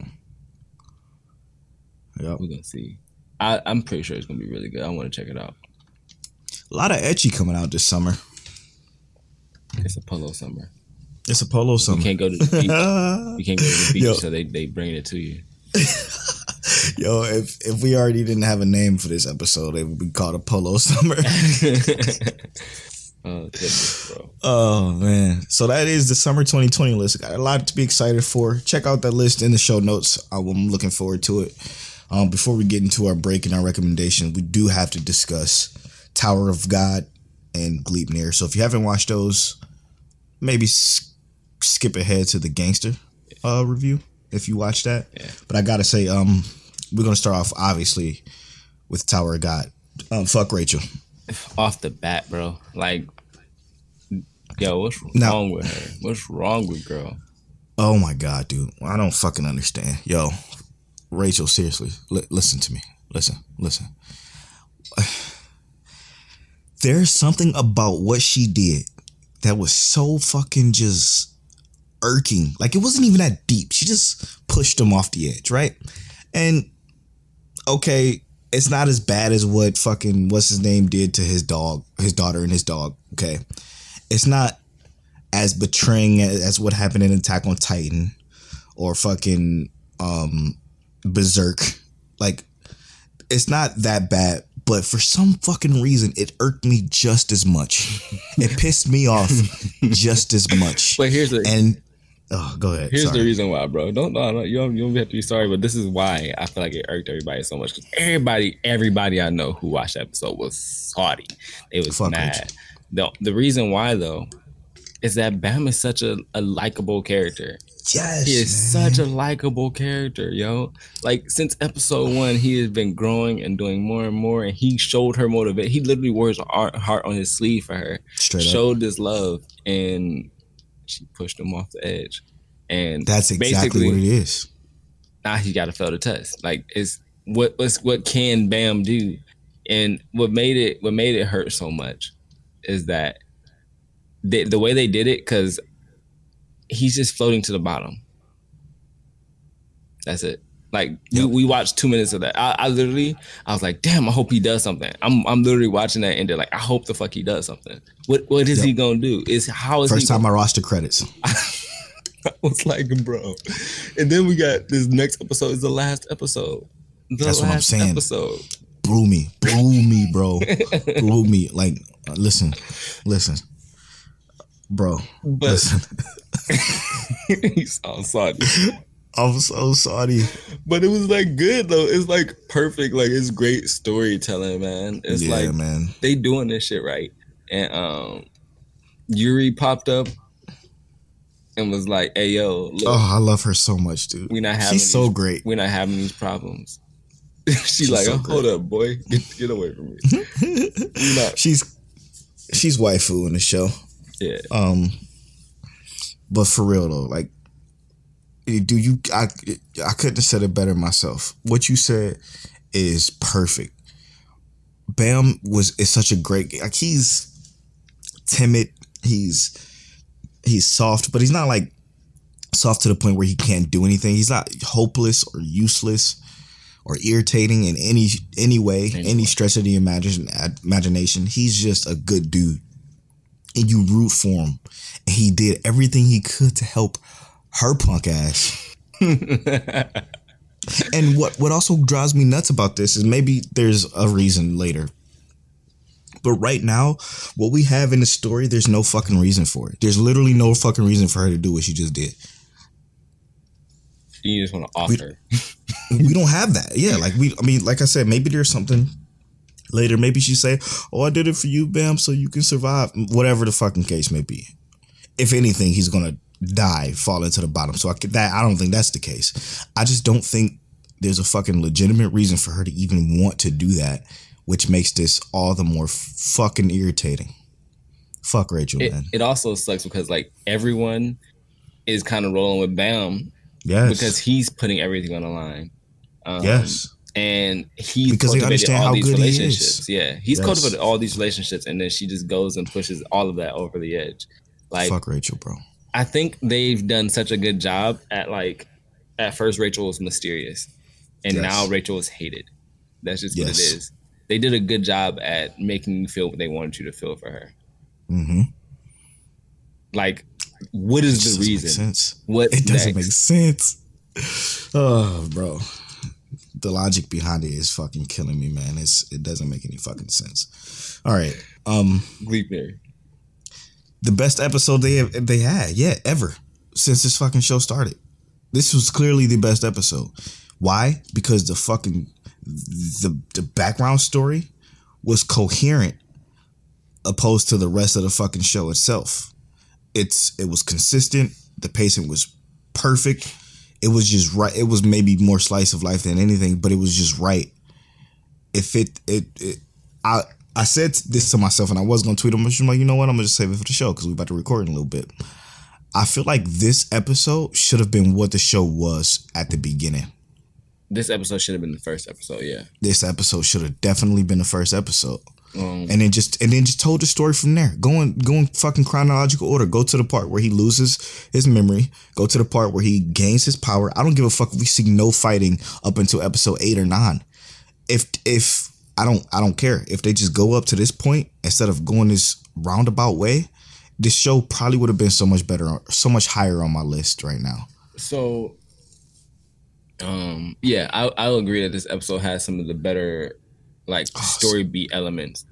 [SPEAKER 2] Yep.
[SPEAKER 1] We're gonna see. I, I'm pretty sure it's gonna be really good. I want to check it out.
[SPEAKER 2] A lot of ecchi coming out this summer.
[SPEAKER 1] It's a polo summer.
[SPEAKER 2] It's a polo summer.
[SPEAKER 1] You can't go to the beach. You can't go to the beach,
[SPEAKER 2] Yo.
[SPEAKER 1] so they they bring it to you.
[SPEAKER 2] Yo, if if we already didn't have a name for this episode, it would be called a polo summer.
[SPEAKER 1] oh goodness, bro.
[SPEAKER 2] Oh man! So that is the summer 2020 list. Got a lot to be excited for. Check out that list in the show notes. I'm looking forward to it. Um, before we get into our break and our recommendation, we do have to discuss Tower of God and Gleipnir. So if you haven't watched those, maybe s- skip ahead to the Gangsta uh, review if you watch that.
[SPEAKER 1] Yeah.
[SPEAKER 2] But I gotta say, um, we're gonna start off obviously with Tower of God. Um, fuck Rachel.
[SPEAKER 1] Off the bat, bro. Like, yo, what's
[SPEAKER 2] Now-
[SPEAKER 1] wrong with her? What's wrong with girl?
[SPEAKER 2] Oh my god, dude. I don't fucking understand. Yo, Rachel, seriously, li- listen to me. Listen, listen. There's something about what she did that was so fucking just irking. Like it wasn't even that deep. She just pushed him off the edge, right? And okay, it's not as bad as what fucking what's his name did to his dog, his daughter and his dog. Okay. It's not as betraying as, what happened in Attack on Titan or fucking um Berserk. Like it's not that bad, but for some fucking reason it irked me just as much. it pissed me off just as much.
[SPEAKER 1] But here's the
[SPEAKER 2] And oh, go ahead.
[SPEAKER 1] here's
[SPEAKER 2] Sorry.
[SPEAKER 1] the reason why, bro. Don't no, no, you don't you don't have to be sorry, but this is why I feel like it irked everybody so much. Because everybody, everybody I know who watched that episode was salty. They was
[SPEAKER 2] Fuck
[SPEAKER 1] mad. The the reason why though is that Bam is such a, a likable character.
[SPEAKER 2] yes,
[SPEAKER 1] He is
[SPEAKER 2] man.
[SPEAKER 1] such a likable character, yo. Like since episode one, he has been growing and doing more and more, and he showed her motivate. He literally wore his art- heart on his sleeve for her,
[SPEAKER 2] straight up.
[SPEAKER 1] showed this love, and she pushed him off the edge. And
[SPEAKER 2] That's exactly what it is.
[SPEAKER 1] now he got to fail the test. Like it's what what's what can Bam do? And what made it what made it hurt so much is that the the way they did it because he's just floating to the bottom. That's it. Like
[SPEAKER 2] Yep.
[SPEAKER 1] we, we watched two minutes of that. I, I literally I was like, damn, I hope he does something. I'm I'm literally watching that and they're like, I hope the fuck he does something. What what is
[SPEAKER 2] Yep.
[SPEAKER 1] he gonna do? Is how is
[SPEAKER 2] First time
[SPEAKER 1] gonna-
[SPEAKER 2] I roster credits.
[SPEAKER 1] I was like, bro. And then we got this next episode is the last episode. The
[SPEAKER 2] That's what I'm saying.
[SPEAKER 1] Episode.
[SPEAKER 2] blew me, blew me, bro, blew me. Like, listen, listen, bro,
[SPEAKER 1] But
[SPEAKER 2] listen.
[SPEAKER 1] he sounds sorry.
[SPEAKER 2] I'm so sorry.
[SPEAKER 1] But it was like good though. It's like perfect. Like it's great storytelling, man. It's
[SPEAKER 2] yeah,
[SPEAKER 1] like
[SPEAKER 2] man.
[SPEAKER 1] they doing this shit right. And um Yuri popped up and was like, "Hey yo, look,
[SPEAKER 2] Oh, I love her so much, dude.
[SPEAKER 1] we not having
[SPEAKER 2] She's so
[SPEAKER 1] these,
[SPEAKER 2] great.
[SPEAKER 1] we're not having these problems." She's,
[SPEAKER 2] She's
[SPEAKER 1] like,
[SPEAKER 2] so
[SPEAKER 1] oh, "Hold up, boy, get get away from me." not,
[SPEAKER 2] she's she's waifu in the show.
[SPEAKER 1] yeah.
[SPEAKER 2] Um, but for real though, like, eh, do you? I I couldn't have said it better myself. What you said is perfect. Bam was is such a great like he's timid. He's he's soft, but he's not like soft to the point where he can't do anything. He's not hopeless or useless or irritating in any any way,
[SPEAKER 1] Any
[SPEAKER 2] any stretch of the imagine, imagination. He's just a good dude. and you root for him, and he did everything he could to help her punk ass. and what what also drives me nuts about this is maybe there's a reason later. But right now, what we have in the story, there's no fucking reason for it. There's literally no fucking reason for her to do what she just did.
[SPEAKER 1] You just want to offer.
[SPEAKER 2] we don't have that. Yeah, like we. I mean, like I said, maybe there's something later. Maybe she say, "Oh, I did it for you, Bam, so you can survive." Whatever the fucking case may be. If anything, he's gonna die, fall into the bottom. So I that I don't think that's the case. I just don't think there's a fucking legitimate reason for her to even want to do that, which makes this all the more fucking irritating. Fuck Rachel,
[SPEAKER 1] It,
[SPEAKER 2] man.
[SPEAKER 1] it also sucks because like everyone is kind of rolling with Bam
[SPEAKER 2] Yes,
[SPEAKER 1] because he's putting everything on the line. Um,
[SPEAKER 2] yes,
[SPEAKER 1] and he's
[SPEAKER 2] Because they
[SPEAKER 1] cultivated
[SPEAKER 2] understand
[SPEAKER 1] all
[SPEAKER 2] how
[SPEAKER 1] these
[SPEAKER 2] good he is.
[SPEAKER 1] relationships. Yeah, he's
[SPEAKER 2] Yes.
[SPEAKER 1] cultivated all these relationships, and then she just goes and pushes all of that over the edge. Like
[SPEAKER 2] fuck Rachel, bro.
[SPEAKER 1] I think they've done such a good job at like at first Rachel was mysterious, and
[SPEAKER 2] Yes.
[SPEAKER 1] now Rachel is hated. That's just what it is. They did a good job at making you feel what they wanted you to feel for her.
[SPEAKER 2] Mm-hmm.
[SPEAKER 1] Like, what is the reason?
[SPEAKER 2] sense.
[SPEAKER 1] What
[SPEAKER 2] It doesn't make sense. Oh, bro. The logic behind it is fucking killing me, man. It's it doesn't make any fucking sense. All right. Um the best episode they have, they had, yeah, ever since this fucking show started. This was clearly the best episode. Why? Because the fucking the the background story was coherent opposed to the rest of the fucking show itself. It's it was consistent. The pacing was perfect. It was just right. It was maybe more slice of life than anything, but it was just right. If it it, it I I said this to myself, and I was gonna tweet him. I'm like, you know what? I'm gonna just save it for the show because we're about to record in a little bit. I feel like this episode should have been what the show was at the beginning.
[SPEAKER 1] This episode should have been the first episode. Yeah.
[SPEAKER 2] This episode should have definitely been the first episode.
[SPEAKER 1] Um,
[SPEAKER 2] and then just and then just told the story from there. Going going fucking chronological order. Go to the part where he loses his memory. Go to the part where he gains his power. I don't give a fuck if we see no fighting up until episode eight or nine. If if I don't I don't care if they just go up to this point instead of going this roundabout way. This show probably would have been so much better, so much higher on my list right now.
[SPEAKER 1] So, um, yeah, I I'll agree that this episode has some of the better like story beat elements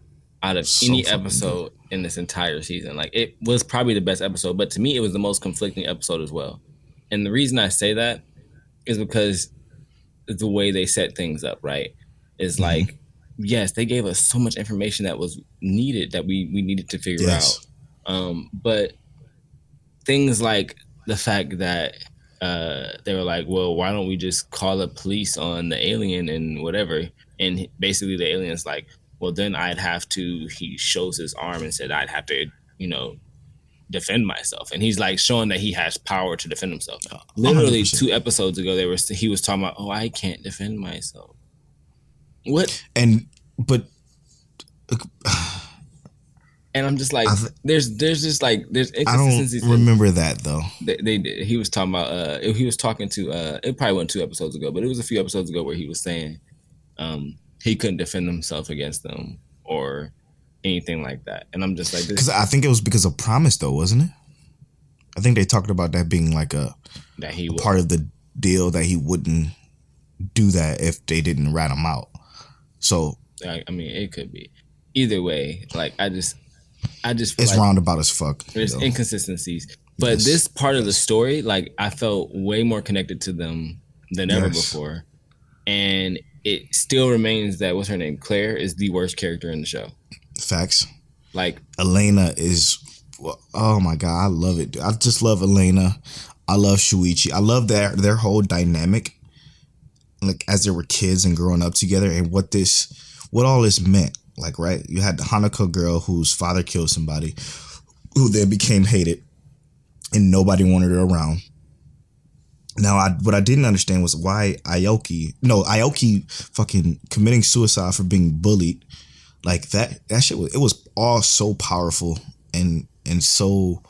[SPEAKER 1] out of
[SPEAKER 2] Oh, So
[SPEAKER 1] any episode in this entire season. Like it was probably the best episode, but to me, it was the most conflicting episode as well. And the reason I say that is because the way they set things up, right? Is
[SPEAKER 2] Mm-hmm.
[SPEAKER 1] like, yes, they gave us so much information that was needed that we we needed to figure
[SPEAKER 2] Yes.
[SPEAKER 1] out. Um, but things like the fact that uh, they were like, well, why don't we just call the police on the alien and whatever? And basically, the alien's like, well, then I'd have to. He shows his arm and said, I'd have to, you know, defend myself. And he's like showing that he has power to defend himself. Literally
[SPEAKER 2] 100%.
[SPEAKER 1] two episodes ago, they were he was talking about, oh, I can't defend myself. What?
[SPEAKER 2] And but
[SPEAKER 1] And I'm just like,
[SPEAKER 2] th-
[SPEAKER 1] there's there's just like there's inconsistencies.
[SPEAKER 2] I don't remember that though.
[SPEAKER 1] they, they did. He was talking about. Uh, he was talking to. Uh, it probably wasn't two episodes ago, but it was a few episodes ago where he was saying, um, he couldn't defend himself against them or anything like that. And I'm just like,
[SPEAKER 2] Because I think it was because of promise, though, wasn't it? I think they talked about that being like a
[SPEAKER 1] that he was.
[SPEAKER 2] part of the deal that he wouldn't do that if they didn't rat him out. So
[SPEAKER 1] I, I mean, it could be. Either way, like I just, I just
[SPEAKER 2] it's
[SPEAKER 1] like
[SPEAKER 2] roundabout as fuck.
[SPEAKER 1] there's inconsistencies. But
[SPEAKER 2] Yes.
[SPEAKER 1] this part of the story, like I felt way more connected to them than ever before, and it still remains that what's her name, Claire, is the worst character in the show.
[SPEAKER 2] Facts.
[SPEAKER 1] Like
[SPEAKER 2] Elena is. Oh my god, I love it. I just love Elena. I love Shuichi. I love their their whole dynamic. Like as they were kids and growing up together, and what this, what all this meant. Like right, you had the Hanako girl whose father killed somebody, who then became hated, and nobody wanted her around. Now, I what I didn't understand was why Aoki, no, Aoki, fucking committing suicide for being bullied. Like that that shit was it was all so powerful and and so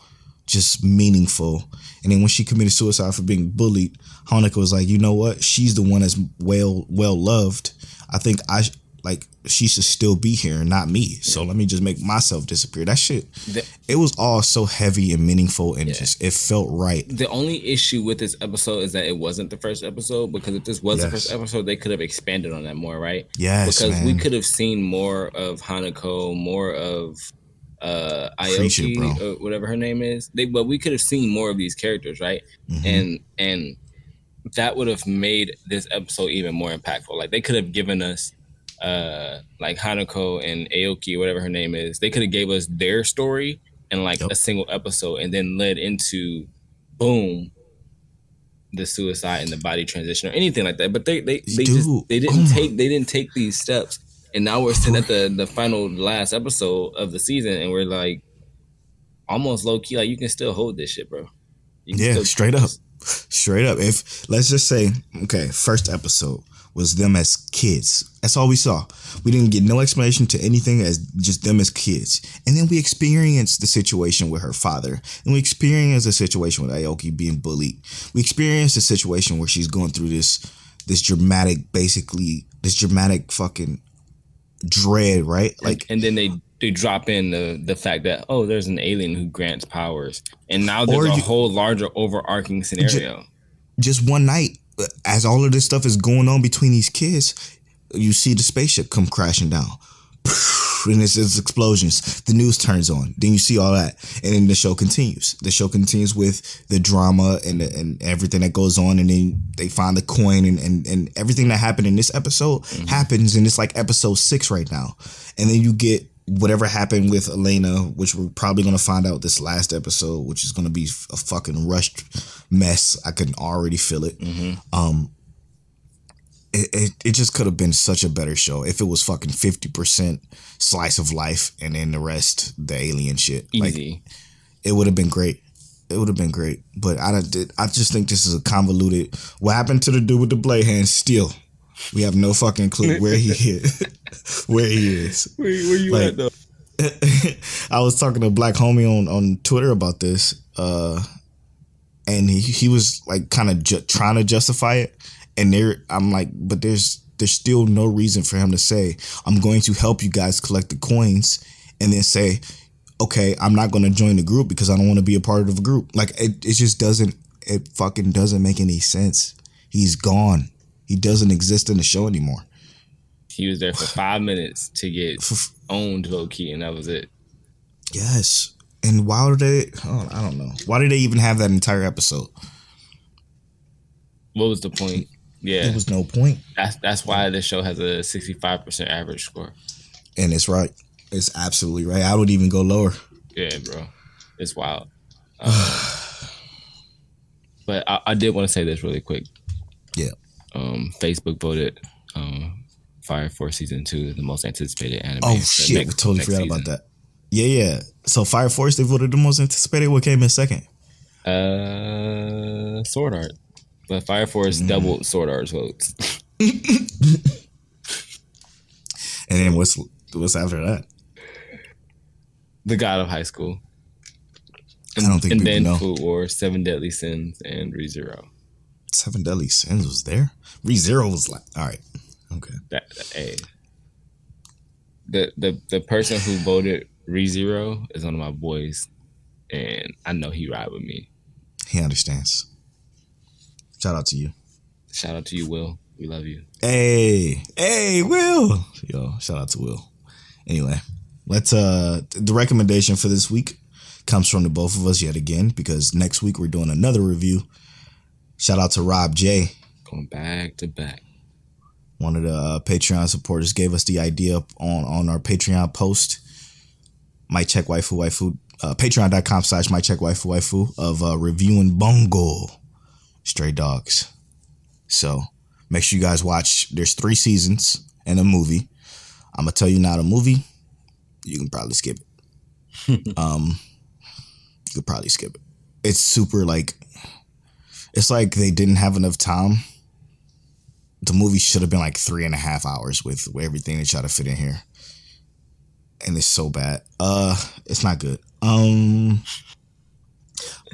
[SPEAKER 2] just meaningful. And then when she committed suicide for being bullied Hanako was like you know what? She's the one that's well well loved I think I like she should still be here and not me. So let me just make myself disappear. That shit.
[SPEAKER 1] The-
[SPEAKER 2] it was all so heavy and meaningful and
[SPEAKER 1] Yeah.
[SPEAKER 2] just it felt right.
[SPEAKER 1] The only issue with this episode is that it wasn't the first episode because if this was the first episode, they could have expanded on that more, right?
[SPEAKER 2] Yes,
[SPEAKER 1] because we could have seen more of Hanako, more of uh
[SPEAKER 2] it,
[SPEAKER 1] Aoki,
[SPEAKER 2] bro.
[SPEAKER 1] or whatever her name is. They, but we could have seen more of these characters, right?
[SPEAKER 2] Mhm.
[SPEAKER 1] And and that would have made this episode even more impactful. Like they could have given us uh like Hanako and Aoki, whatever her name is. They could have gave us their story in like
[SPEAKER 2] Yep.
[SPEAKER 1] a single episode, and then led into boom the suicide and the body transition or anything like that. But they they they just they
[SPEAKER 2] oh
[SPEAKER 1] didn't
[SPEAKER 2] my-
[SPEAKER 1] take they didn't take these steps. And now we're sitting at the the final last episode of the season, and we're like almost low key, like you can still hold this shit, bro.
[SPEAKER 2] Yeah, straight up. Straight up. If let's just say, okay, first episode was them as kids. That's all we saw. We didn't get no explanation to anything as just them as kids. And then we experienced the situation with her father. And we experienced the situation with Aoki being bullied. We experienced the situation where she's going through this this dramatic, basically this dramatic fucking dread, right? Like
[SPEAKER 1] and then they they drop in the the fact that oh, there's an alien who grants powers, and now there's a
[SPEAKER 2] you-
[SPEAKER 1] whole larger overarching scenario.
[SPEAKER 2] just one night, as all of this stuff is going on between these kids, you see the spaceship come crashing down. And it's, it's explosions. The news turns on. Then you see all that, and then the show continues. The show continues with the drama and the, and everything that goes on, and then they find the coin, and and, and everything that happened in this episode mm-hmm. happens, and it's like episode six right now. And then you get whatever happened with Elena, which we're probably gonna find out this last episode, which is gonna be a fucking rushed mess. I can already feel it. Um, it, it, it just could have been such a better show if it was fucking 50% slice of life and then the rest the alien shit like
[SPEAKER 1] Easy.
[SPEAKER 2] it would have been great it would have been great but i don't did i just think this is a convoluted what happened to the dude with the blade hand still we have no fucking clue where he is where he is
[SPEAKER 1] where, where you
[SPEAKER 2] Like-
[SPEAKER 1] at though?
[SPEAKER 2] I was talking to a black homie on on Twitter about this, uh, and he he was like kind of ju- trying to justify it, and there I'm like, but there's there's still no reason for him to say I'm going to help you guys collect the coins, and then say, okay, I'm not going to join the group because I don't want to be a part of the group. Like it it just doesn't it fucking doesn't make any sense. He's gone. He doesn't exist in the show anymore.
[SPEAKER 1] He was there for five minutes to get owned low key, and that was it.
[SPEAKER 2] Yes. And why did they? Oh, I don't know. Why did they even have that entire episode?
[SPEAKER 1] What was the point? Yeah,
[SPEAKER 2] There was no point.
[SPEAKER 1] that's that's why this show has a sixty five percent average score.
[SPEAKER 2] And it's right. It's absolutely right. I would even go lower.
[SPEAKER 1] Yeah, bro, it's wild. Um, but I, I did want to say this really quick.
[SPEAKER 2] Yeah.
[SPEAKER 1] Um, Facebook voted um, Fire Force season two the most anticipated anime.
[SPEAKER 2] Oh shit!
[SPEAKER 1] next-
[SPEAKER 2] we totally forgot
[SPEAKER 1] season.
[SPEAKER 2] about that. Yeah, yeah. So Fire Force they voted the most anticipated. What came in second?
[SPEAKER 1] Uh, Sword Art, but Fire Force
[SPEAKER 2] Mm.
[SPEAKER 1] doubled Sword Art's votes.
[SPEAKER 2] And then what's what's after that?
[SPEAKER 1] the God of High School.
[SPEAKER 2] I don't think
[SPEAKER 1] and then
[SPEAKER 2] know.
[SPEAKER 1] Food War, Seven Deadly Sins, and ReZero.
[SPEAKER 2] Seven Deadly Sins was there. ReZero was like, all right, okay.
[SPEAKER 1] That, that hey, the the the person who voted ReZero is one of my boys, and I know he ride with me.
[SPEAKER 2] He understands. Shout out to you.
[SPEAKER 1] Shout out to you, Will. We love you.
[SPEAKER 2] Hey, hey, Will. Yo, shout out to Will. Anyway, let's uh the recommendation for this week comes from the both of us yet again because next week we're doing another review. Shout out to Rob J,
[SPEAKER 1] Going back to back.
[SPEAKER 2] one of the uh, Patreon supporters, gave us the idea on on our Patreon post. Might check waifu waifu uh, patreon.com slash might check waifu waifu of uh, reviewing Bungo Stray Dogs. So make sure you guys watch. There's three seasons and a movie. I'm gonna tell you now the movie. You can probably skip it. um, you could probably skip it. It's super like. It's like they didn't have enough time the movie should have been like three and a half hours with, everything they try to fit in here. And it's so bad. Uh it's not good. Um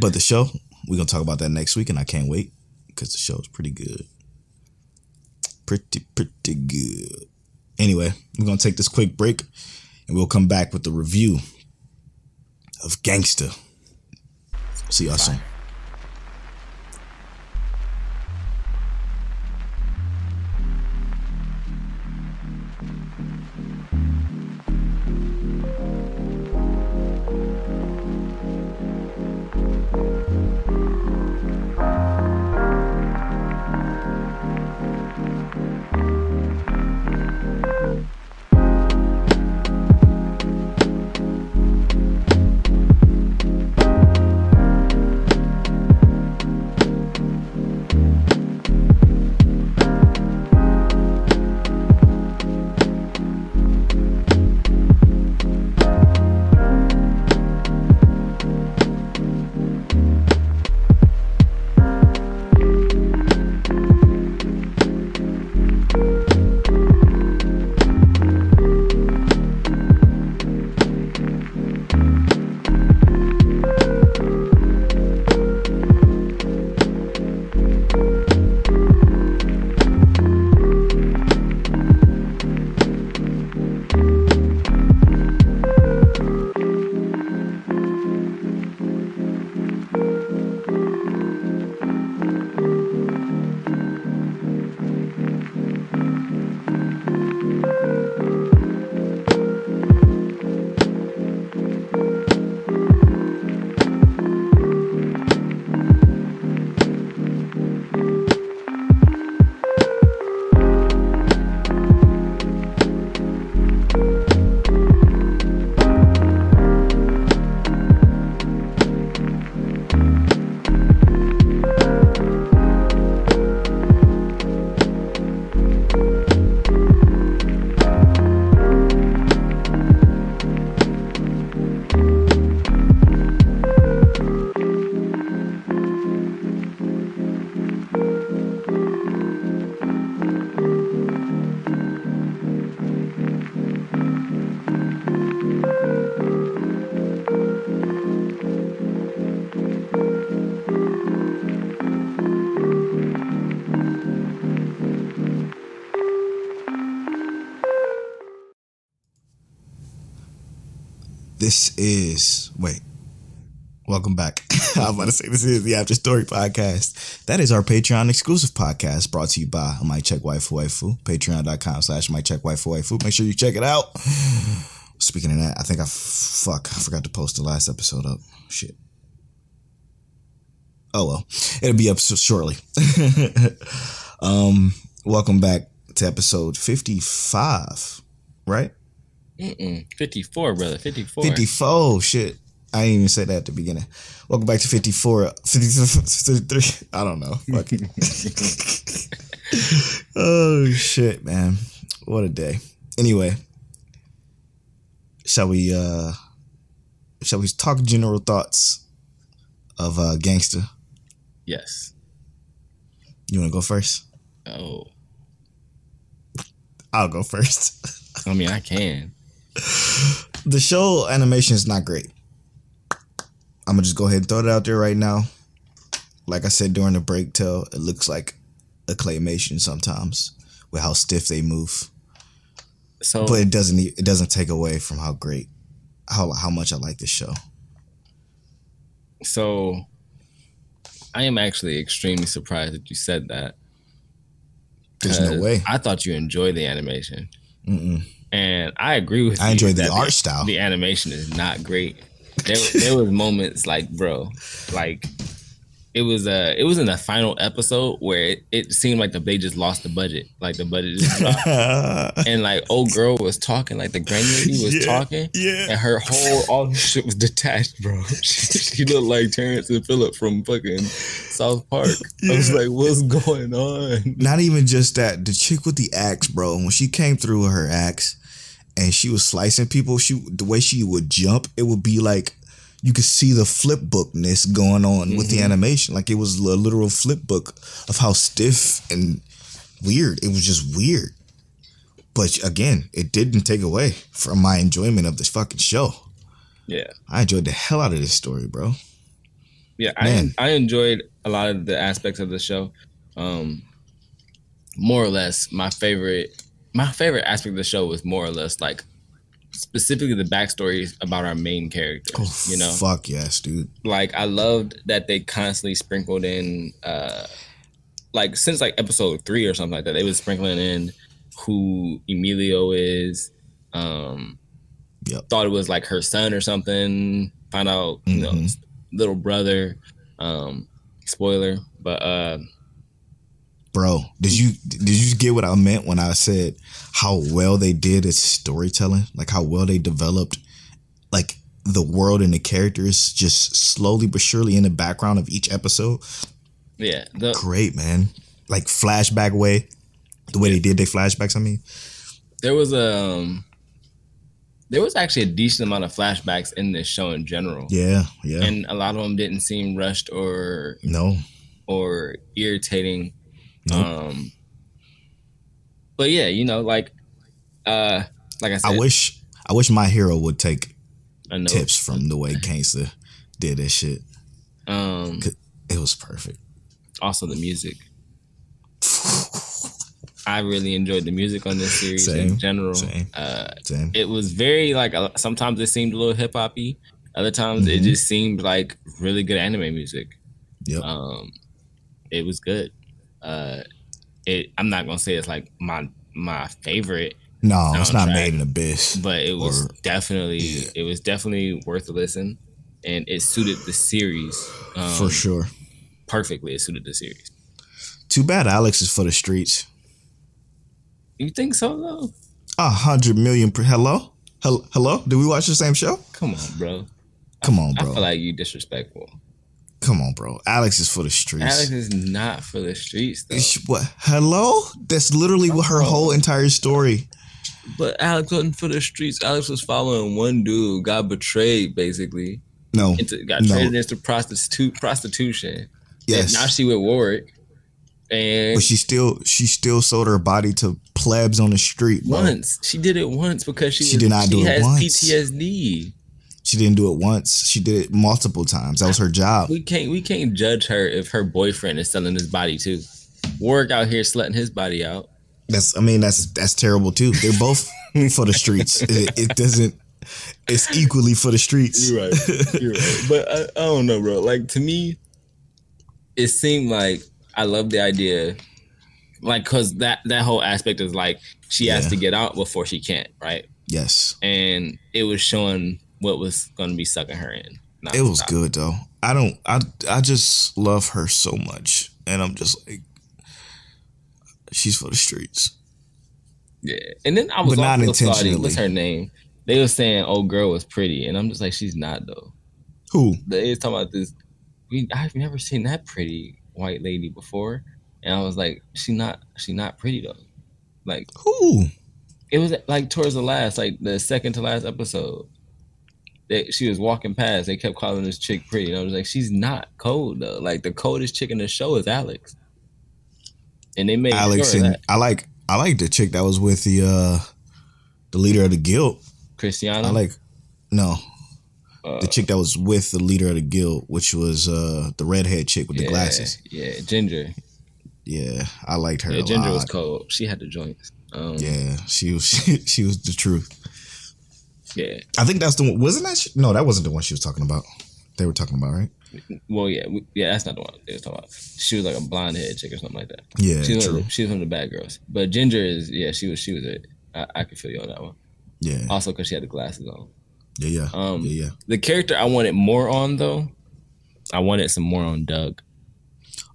[SPEAKER 2] but the show, we're gonna talk about that next week and I can't wait because the show is pretty good. Pretty, pretty good. Anyway, we're gonna take this quick break, and we'll come back with the review of Gangsta. See y'all soon. This is wait. Welcome back. I'm about to say this is the After Story podcast. That is our Patreon exclusive podcast brought to you by My Check Waifu Waifu. Patreon.com slash My Check Waifu Waifu. Make sure you check it out. Speaking of that, I think I fuck I forgot to post the last episode up. Shit. Oh well, it'll be up so shortly. um, welcome back to episode 55, right?
[SPEAKER 1] Mm-mm. 54, brother. 54.
[SPEAKER 2] 54. Shit. I didn't even say that at the beginning. Welcome back to 54. 53. I don't know. Fuck oh, shit, man. What a day. Anyway, shall we, uh, shall we talk general thoughts of, uh, Gangsta?
[SPEAKER 1] Yes.
[SPEAKER 2] You want to go first?
[SPEAKER 1] Oh.
[SPEAKER 2] I'll go first.
[SPEAKER 1] I mean, I can.
[SPEAKER 2] The show animation is not great. I'm gonna just go ahead and throw it out there right now. Like I said during the break, tell it looks like a claymation sometimes with how stiff they move.
[SPEAKER 1] So,
[SPEAKER 2] But it doesn't it doesn't take away from how great how how much I like this show.
[SPEAKER 1] so I am actually extremely surprised that you said that.
[SPEAKER 2] There's no
[SPEAKER 1] uh,
[SPEAKER 2] way.
[SPEAKER 1] I thought you enjoyed the animation.
[SPEAKER 2] Mm-mm.
[SPEAKER 1] And I agree with
[SPEAKER 2] I
[SPEAKER 1] you
[SPEAKER 2] enjoyed the art style.
[SPEAKER 1] The animation is not great. There, there was moments like, bro, like it was uh it was in the final episode where it, it seemed like the, they just lost the budget. Like the budget just dropped. and like old girl was talking, like the grandlady was
[SPEAKER 2] Yeah,
[SPEAKER 1] talking,
[SPEAKER 2] yeah.
[SPEAKER 1] and her whole all her shit was detached, bro. she, she looked like Terrance and Phillip from fucking South Park. I was like, what's going on?
[SPEAKER 2] Not even just that. The chick with the axe, bro. When she came through with her axe and she was slicing people, she the way she would jump, it would be like you could see the flip bookness going on with the animation. Like it was a literal flip book of how stiff and weird. It was just weird. But again, it didn't take away from my enjoyment of this fucking show.
[SPEAKER 1] Yeah.
[SPEAKER 2] I enjoyed the hell out of this story, bro.
[SPEAKER 1] Yeah,
[SPEAKER 2] Man.
[SPEAKER 1] I I enjoyed a lot of the aspects of the show. Um, more or less, my favorite my favorite aspect of the show was more or less like specifically the backstories about our main characters.
[SPEAKER 2] Oh,
[SPEAKER 1] you know,
[SPEAKER 2] fuck yes, dude.
[SPEAKER 1] like I loved that they constantly sprinkled in uh like since like episode three or something like that, they was sprinkling in who Emilio is. Um
[SPEAKER 2] Yep.
[SPEAKER 1] thought it was like her son or something. Find out, you know,
[SPEAKER 2] Mhm.
[SPEAKER 1] little brother. Um spoiler. But uh
[SPEAKER 2] Bro, did you did you get what I meant when I said how well they did its storytelling? Like how well they developed like the world and the characters just slowly but surely in the background of each episode.
[SPEAKER 1] yeah, the
[SPEAKER 2] Great, man. Like flashback way. The way they did their flashbacks, I mean.
[SPEAKER 1] there was um, there was actually a decent amount of flashbacks in this show in general.
[SPEAKER 2] Yeah, yeah.
[SPEAKER 1] And a lot of them didn't seem rushed or
[SPEAKER 2] no.
[SPEAKER 1] or irritating.
[SPEAKER 2] Nope.
[SPEAKER 1] Um, but yeah, you know, like, uh, like I said,
[SPEAKER 2] I wish I wish my hero would take tips from the way Gangsta did that shit.
[SPEAKER 1] Um,
[SPEAKER 2] It was perfect.
[SPEAKER 1] also the music. I really enjoyed the music on this series
[SPEAKER 2] Same,
[SPEAKER 1] in general.
[SPEAKER 2] same.
[SPEAKER 1] Uh,
[SPEAKER 2] Same.
[SPEAKER 1] it was very like uh, sometimes it seemed a little hip hoppy, other times it
[SPEAKER 2] Mhm.
[SPEAKER 1] just seemed like really good anime music.
[SPEAKER 2] Yep.
[SPEAKER 1] Um, it was good. Uh, it I'm not gonna say it's like my my favorite,
[SPEAKER 2] no, it's not made in abyss.
[SPEAKER 1] but it was
[SPEAKER 2] Or-
[SPEAKER 1] definitely
[SPEAKER 2] yeah.
[SPEAKER 1] it was definitely worth a listen, and it suited the series um,
[SPEAKER 2] for sure.
[SPEAKER 1] perfectly. It suited the series.
[SPEAKER 2] Too bad Alex is for the streets.
[SPEAKER 1] You think so though?
[SPEAKER 2] A hundred million per hello? Hello hello? Did we watch the same show?
[SPEAKER 1] Come on, bro.
[SPEAKER 2] Come on, bro.
[SPEAKER 1] I feel like you disrespectful.
[SPEAKER 2] Come on, bro. Alex is for the streets.
[SPEAKER 1] Alex is not for the streets though.
[SPEAKER 2] What? Hello? That's literally what her oh. whole entire story.
[SPEAKER 1] But Alex wasn't for the streets. Alex was following one dude, got betrayed basically.
[SPEAKER 2] No.
[SPEAKER 1] Into, got
[SPEAKER 2] No.
[SPEAKER 1] traded into prostitute prostitution.
[SPEAKER 2] Yes.
[SPEAKER 1] And now she with Worick. And
[SPEAKER 2] But she still she still sold her body to plebs on the street. Bro.
[SPEAKER 1] once she did it once because she
[SPEAKER 2] She
[SPEAKER 1] was,
[SPEAKER 2] did not
[SPEAKER 1] she
[SPEAKER 2] do it once.
[SPEAKER 1] PTSD.
[SPEAKER 2] She didn't do it once. She did it multiple times. That was her job.
[SPEAKER 1] We can't we can't judge her if her boyfriend is selling his body too. Worick out here slutting his body out.
[SPEAKER 2] That's I mean that's that's terrible too. They're both for the streets. It, it doesn't. It's equally for the streets.
[SPEAKER 1] You're right. You're right. But I, I don't know, bro. Like to me, it seemed like I love the idea, like because that that whole aspect is like she has
[SPEAKER 2] Yeah.
[SPEAKER 1] to get out before she can't, right?
[SPEAKER 2] Yes,
[SPEAKER 1] And it was showing what was going to be sucking her in. not
[SPEAKER 2] it was
[SPEAKER 1] stop.
[SPEAKER 2] good though. I don't. I I just love her so much, and I'm just like, she's for the streets.
[SPEAKER 1] Yeah. And then I was
[SPEAKER 2] But not intentionally.
[SPEAKER 1] What's her name? They were saying, "Oh, girl was pretty," and I'm just like, "She's not though."
[SPEAKER 2] Who?
[SPEAKER 1] They was talking about this. We I've never seen that pretty white lady before, and I was like, "She not. She not pretty though." Like
[SPEAKER 2] Who?
[SPEAKER 1] it was like towards the last, like the second to last episode. They, she was walking past. They kept calling this chick pretty, and I was like, "She's not cold though. Like the coldest chick in the show is Alex." And they made
[SPEAKER 2] Alex
[SPEAKER 1] sure
[SPEAKER 2] and
[SPEAKER 1] that
[SPEAKER 2] I like. I like the chick that was with the uh the leader of the guild.
[SPEAKER 1] Christiana.
[SPEAKER 2] I like. No,
[SPEAKER 1] uh,
[SPEAKER 2] the chick that was with the leader of the guild, which was uh the redhead chick with the glasses.
[SPEAKER 1] Yeah, Ginger.
[SPEAKER 2] Yeah, I liked her.
[SPEAKER 1] Yeah, Ginger
[SPEAKER 2] lot.
[SPEAKER 1] was cold. She had the joints. Um,
[SPEAKER 2] Yeah, she was she, she was the truth.
[SPEAKER 1] Yeah.
[SPEAKER 2] I think that's the one. Wasn't that? She, no, that wasn't the one she was talking about. They were talking about right.
[SPEAKER 1] Well, yeah, we, yeah. That's not the one they was talking about. She was like a blonde head chick or something like that.
[SPEAKER 2] Yeah,
[SPEAKER 1] She was, one
[SPEAKER 2] true.
[SPEAKER 1] of the, she was one of the bad girls. But Ginger is yeah. She was she was it. I, I could feel you on that one.
[SPEAKER 2] Yeah,
[SPEAKER 1] Also because she had the glasses on.
[SPEAKER 2] yeah, yeah,
[SPEAKER 1] Um,
[SPEAKER 2] yeah, yeah.
[SPEAKER 1] The character I wanted more on though, I wanted some more on Doug.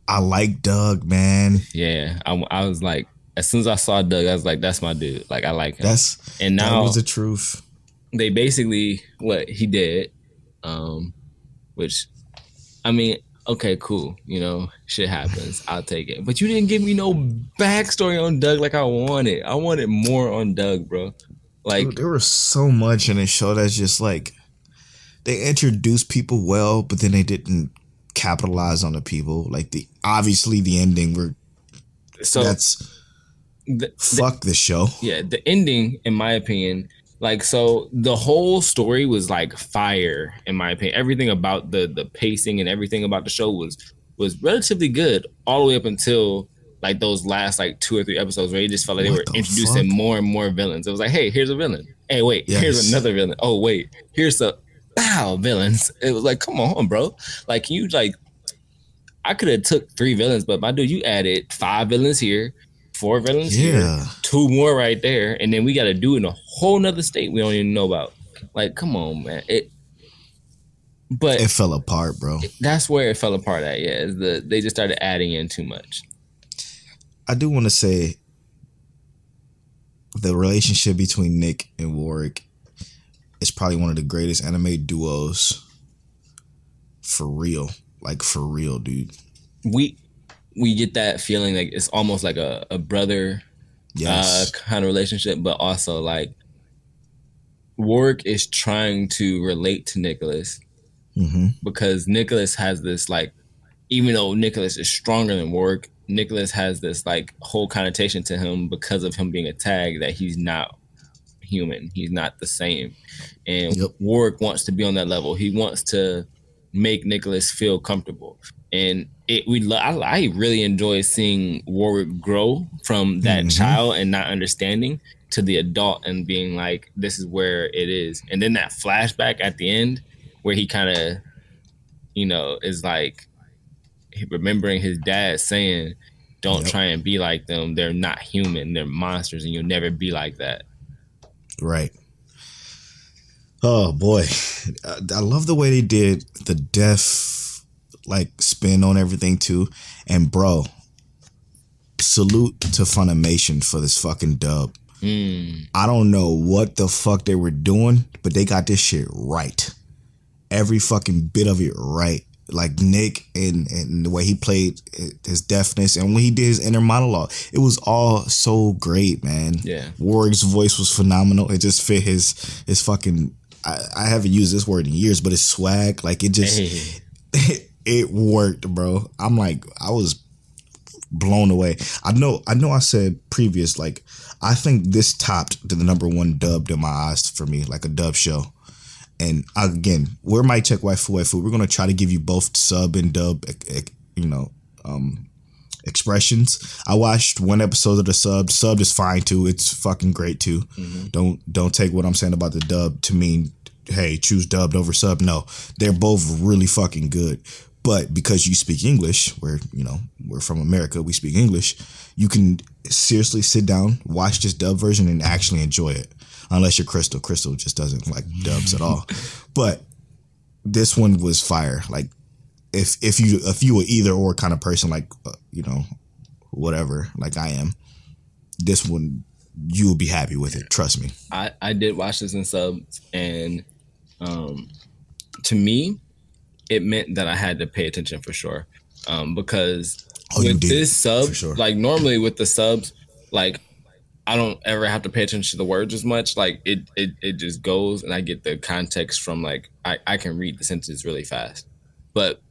[SPEAKER 2] I like Doug, man.
[SPEAKER 1] Yeah, I, I was like, as soon as I saw Doug, I was like, that's my dude. Like I like him.
[SPEAKER 2] That's
[SPEAKER 1] and
[SPEAKER 2] that
[SPEAKER 1] now
[SPEAKER 2] was the truth.
[SPEAKER 1] They basically what he did, um, which I mean, okay, cool. You know, shit happens. I'll take it. But you didn't give me no backstory on Doug like I wanted. I wanted more on Doug, bro. Like
[SPEAKER 2] Dude, there was so much in the show that's just like they introduced people well, but then they didn't capitalize on the people. Like the obviously the ending were
[SPEAKER 1] so
[SPEAKER 2] that's
[SPEAKER 1] the, the-
[SPEAKER 2] fuck this show.
[SPEAKER 1] yeah, the ending, in my opinion, like so the whole story was like fire, in my opinion. Everything about the the pacing and everything about the show was was relatively good all the way up until like those last like two or three episodes where it just felt like
[SPEAKER 2] What
[SPEAKER 1] they were
[SPEAKER 2] the
[SPEAKER 1] introducing
[SPEAKER 2] fuck?
[SPEAKER 1] more and more villains. It was like, hey, here's a villain. Hey, wait, here's another villain. Oh, wait, here's the wow villains. It was like, come on, bro. Like, can you like I could have took three villains, but my dude, you added five villains here, four villains here,
[SPEAKER 2] Yeah.
[SPEAKER 1] two more right there, and then we got to do it in a whole nother state we don't even know about. Like, come on, man. It, but
[SPEAKER 2] It fell apart, bro.
[SPEAKER 1] that's where it fell apart at. Yeah, is the they just started adding in too much.
[SPEAKER 2] I do want to say the relationship between Nick and Worick is probably one of the greatest anime duos for real. Like for real, dude.
[SPEAKER 1] We we get that feeling like it's almost like a, a brother
[SPEAKER 2] Yes.
[SPEAKER 1] uh, kind of relationship, but also like Worick is trying to relate to Nicholas
[SPEAKER 2] hmm
[SPEAKER 1] because Nicholas has this like, even though Nicholas is stronger than Worick, Nicholas has this like whole connotation to him because of him being a tag that he's not human. He's not the same, and
[SPEAKER 2] Yep.
[SPEAKER 1] Worick wants to be on that level. He wants to make Nicholas feel comfortable, and it we lo- I, I really enjoy seeing Worick grow from that
[SPEAKER 2] Mhm.
[SPEAKER 1] child and not understanding to the adult and being like, this is where it is, and then that flashback at the end where he kind of, you know, is like remembering his dad saying, "Don't
[SPEAKER 2] Yep.
[SPEAKER 1] try and be like them. They're not human. They're monsters, and you'll never be like that."
[SPEAKER 2] Right. Oh boy, I love the way they did the deaf like spin on everything too. And bro, salute to Funimation for this fucking dub.
[SPEAKER 1] Mm,
[SPEAKER 2] I don't know what the fuck they were doing, but they got this shit right. Every fucking bit of it right. Like Nick and, and the way he played his deafness and when he did his inner monologue, it was all so great, man.
[SPEAKER 1] Yeah.
[SPEAKER 2] Worick's voice was phenomenal. It just fit his his fucking. I, I haven't used this word in years, but his swag, like it just
[SPEAKER 1] Hey.
[SPEAKER 2] it worked, bro. I'm like, I was blown away. I know, I know. I said previous, like, I think this topped the number one dubbed in my eyes for me, like a dub show. And again, we're my check waifu waifu. We're gonna try to give you both sub and dub, you know, um, expressions. I watched one episode of the sub. Sub is fine too. It's fucking great too. Don't don't take what I'm saying about the dub to mean hey choose dubbed over sub. No, they're both really fucking good. But because you speak English, we're you know we're from America, we speak English. You can seriously sit down, watch this dub version, and actually enjoy it. Unless you're Crystal, Crystal just doesn't like dubs at all. But this one was fire. Like if if you if you were either or kind of person, like uh, you know whatever, like I am, this one you will be happy with it. Trust me.
[SPEAKER 1] I, I did watch this in subs, and um, to me, it meant that I had to pay attention for sure. Um, because
[SPEAKER 2] Oh,
[SPEAKER 1] with this sub,
[SPEAKER 2] sure.
[SPEAKER 1] like normally with the subs, like I don't ever have to pay attention to the words as much. Like it, it, it just goes, and I get the context from like I, I can read the sentences really fast. But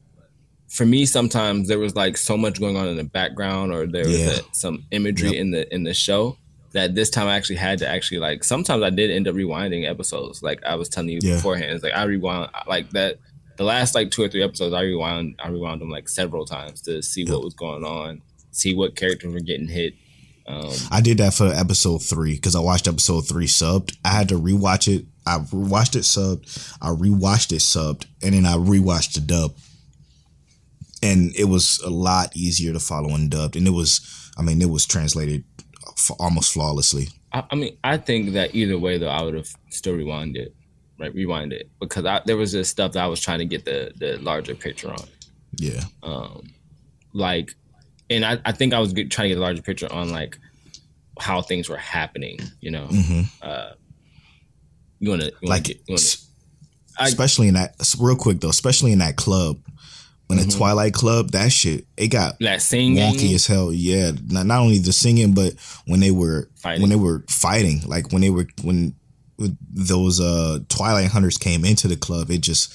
[SPEAKER 1] for me, sometimes there was like so much going on in the background, or there was a, some imagery
[SPEAKER 2] Yep.
[SPEAKER 1] in the in the show that this time I actually had to actually like. Sometimes I did end up rewinding episodes, like I was telling you
[SPEAKER 2] Yeah.
[SPEAKER 1] beforehand. It's like I rewind like that. The last like two or three episodes, I rewound. I rewound them like several times to see what was going on, see what characters were getting hit. Um,
[SPEAKER 2] I did that for episode three because I watched episode three subbed. I had to rewatch it. I watched it subbed. I rewatched it subbed, and then I rewatched the dub. And it was a lot easier to follow in dubbed, and it was. I mean, it was translated f almost flawlessly.
[SPEAKER 1] I, I mean, I think that either way though, I would have still rewound it, right? Rewind it because I, there was just stuff that I was trying to get the the larger picture on.
[SPEAKER 2] Yeah,
[SPEAKER 1] um like and i, I think i was get, trying to get a larger picture on like how things were happening you know
[SPEAKER 2] Mm-hmm.
[SPEAKER 1] uh you want to
[SPEAKER 2] like
[SPEAKER 1] you wanna,
[SPEAKER 2] s-
[SPEAKER 1] I-
[SPEAKER 2] especially in that. Real quick though, especially in that club, when the
[SPEAKER 1] Mhm.
[SPEAKER 2] Twilight Club, that shit, it got
[SPEAKER 1] that singing
[SPEAKER 2] wonky as hell. Yeah, not, not only the singing, but when they were
[SPEAKER 1] Fighting.
[SPEAKER 2] when they were fighting, like when they were when those uh Twilight hunters came into the club, it just,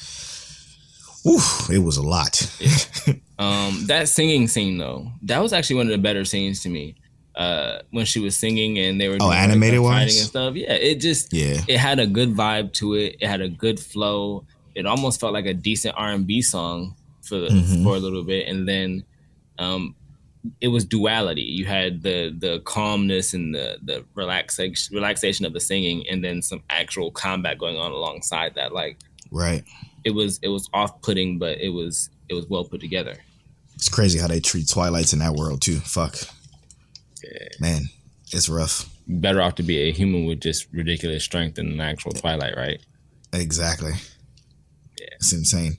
[SPEAKER 2] oof, it was a lot.
[SPEAKER 1] um that singing scene though that was actually one of the better scenes to me uh when she was singing and they were
[SPEAKER 2] Oh,
[SPEAKER 1] doing, like, the
[SPEAKER 2] animated
[SPEAKER 1] fighting
[SPEAKER 2] wise?
[SPEAKER 1] and stuff yeah it just
[SPEAKER 2] yeah,
[SPEAKER 1] it had a good vibe to it. It had a good flow. It almost felt like a decent R and B song for
[SPEAKER 2] Mhm.
[SPEAKER 1] for a little bit, and then um, it was duality. You had the the calmness and the the relaxation relaxation of the singing, and then some actual combat going on alongside that. Like
[SPEAKER 2] Right.
[SPEAKER 1] it was it was off putting, but it was it was well put together.
[SPEAKER 2] It's crazy how they treat Twilights in that world too. Fuck. Man, it's rough.
[SPEAKER 1] Better off to be a human with just ridiculous strength than an actual Twilight, right?
[SPEAKER 2] Exactly. Yeah, it's insane.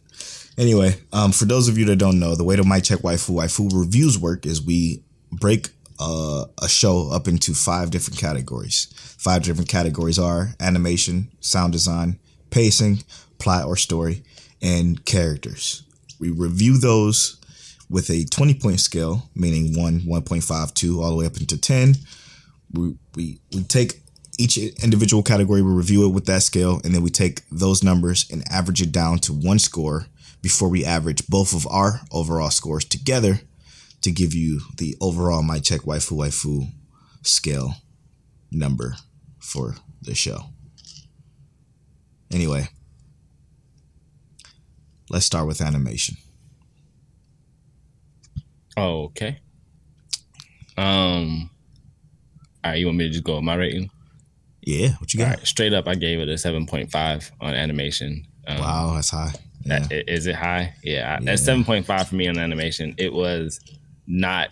[SPEAKER 2] Anyway, um, for those of you that don't know, the way to Mic Check Waifu Waifu reviews work is we break uh, a show up into five different categories. Five different categories are animation, sound design, pacing, plot or story, and characters. We review those with a 20 point scale, meaning 1, 1.5, 2, all the way up into 10. We, we, we take each individual category, we review it with that scale, and then we take those numbers and average it down to one score before we average both of our overall scores together to give you the overall Mic Check Waifu Waifu scale number for the show. Anyway, let's start with animation.
[SPEAKER 1] Oh, okay. Um. All right, you want me to just go with my rating?
[SPEAKER 2] Yeah, what you got?
[SPEAKER 1] right, straight up, I gave it a seven point five on animation. Um,
[SPEAKER 2] Wow, that's high. Yeah.
[SPEAKER 1] Is it high? Yeah,
[SPEAKER 2] Yeah.
[SPEAKER 1] point five for me on animation. It was not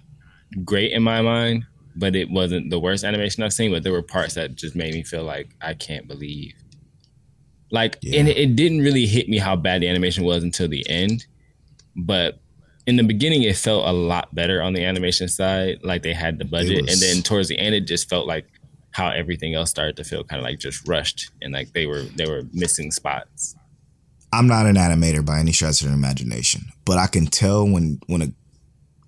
[SPEAKER 1] great in my mind, but it wasn't the worst animation I've seen. But there were parts that just made me feel like I can't believe. Like, and
[SPEAKER 2] Yeah.
[SPEAKER 1] it, it didn't really hit me how bad the animation was until the end. But in the beginning, it felt a lot better on the animation side. Like they had the budget,
[SPEAKER 2] was-
[SPEAKER 1] and then towards the end, it just felt like how everything else started to feel kind of like just rushed and like they were they were missing spots.
[SPEAKER 2] I'm not an animator by any stretch of the imagination, but I can tell when when a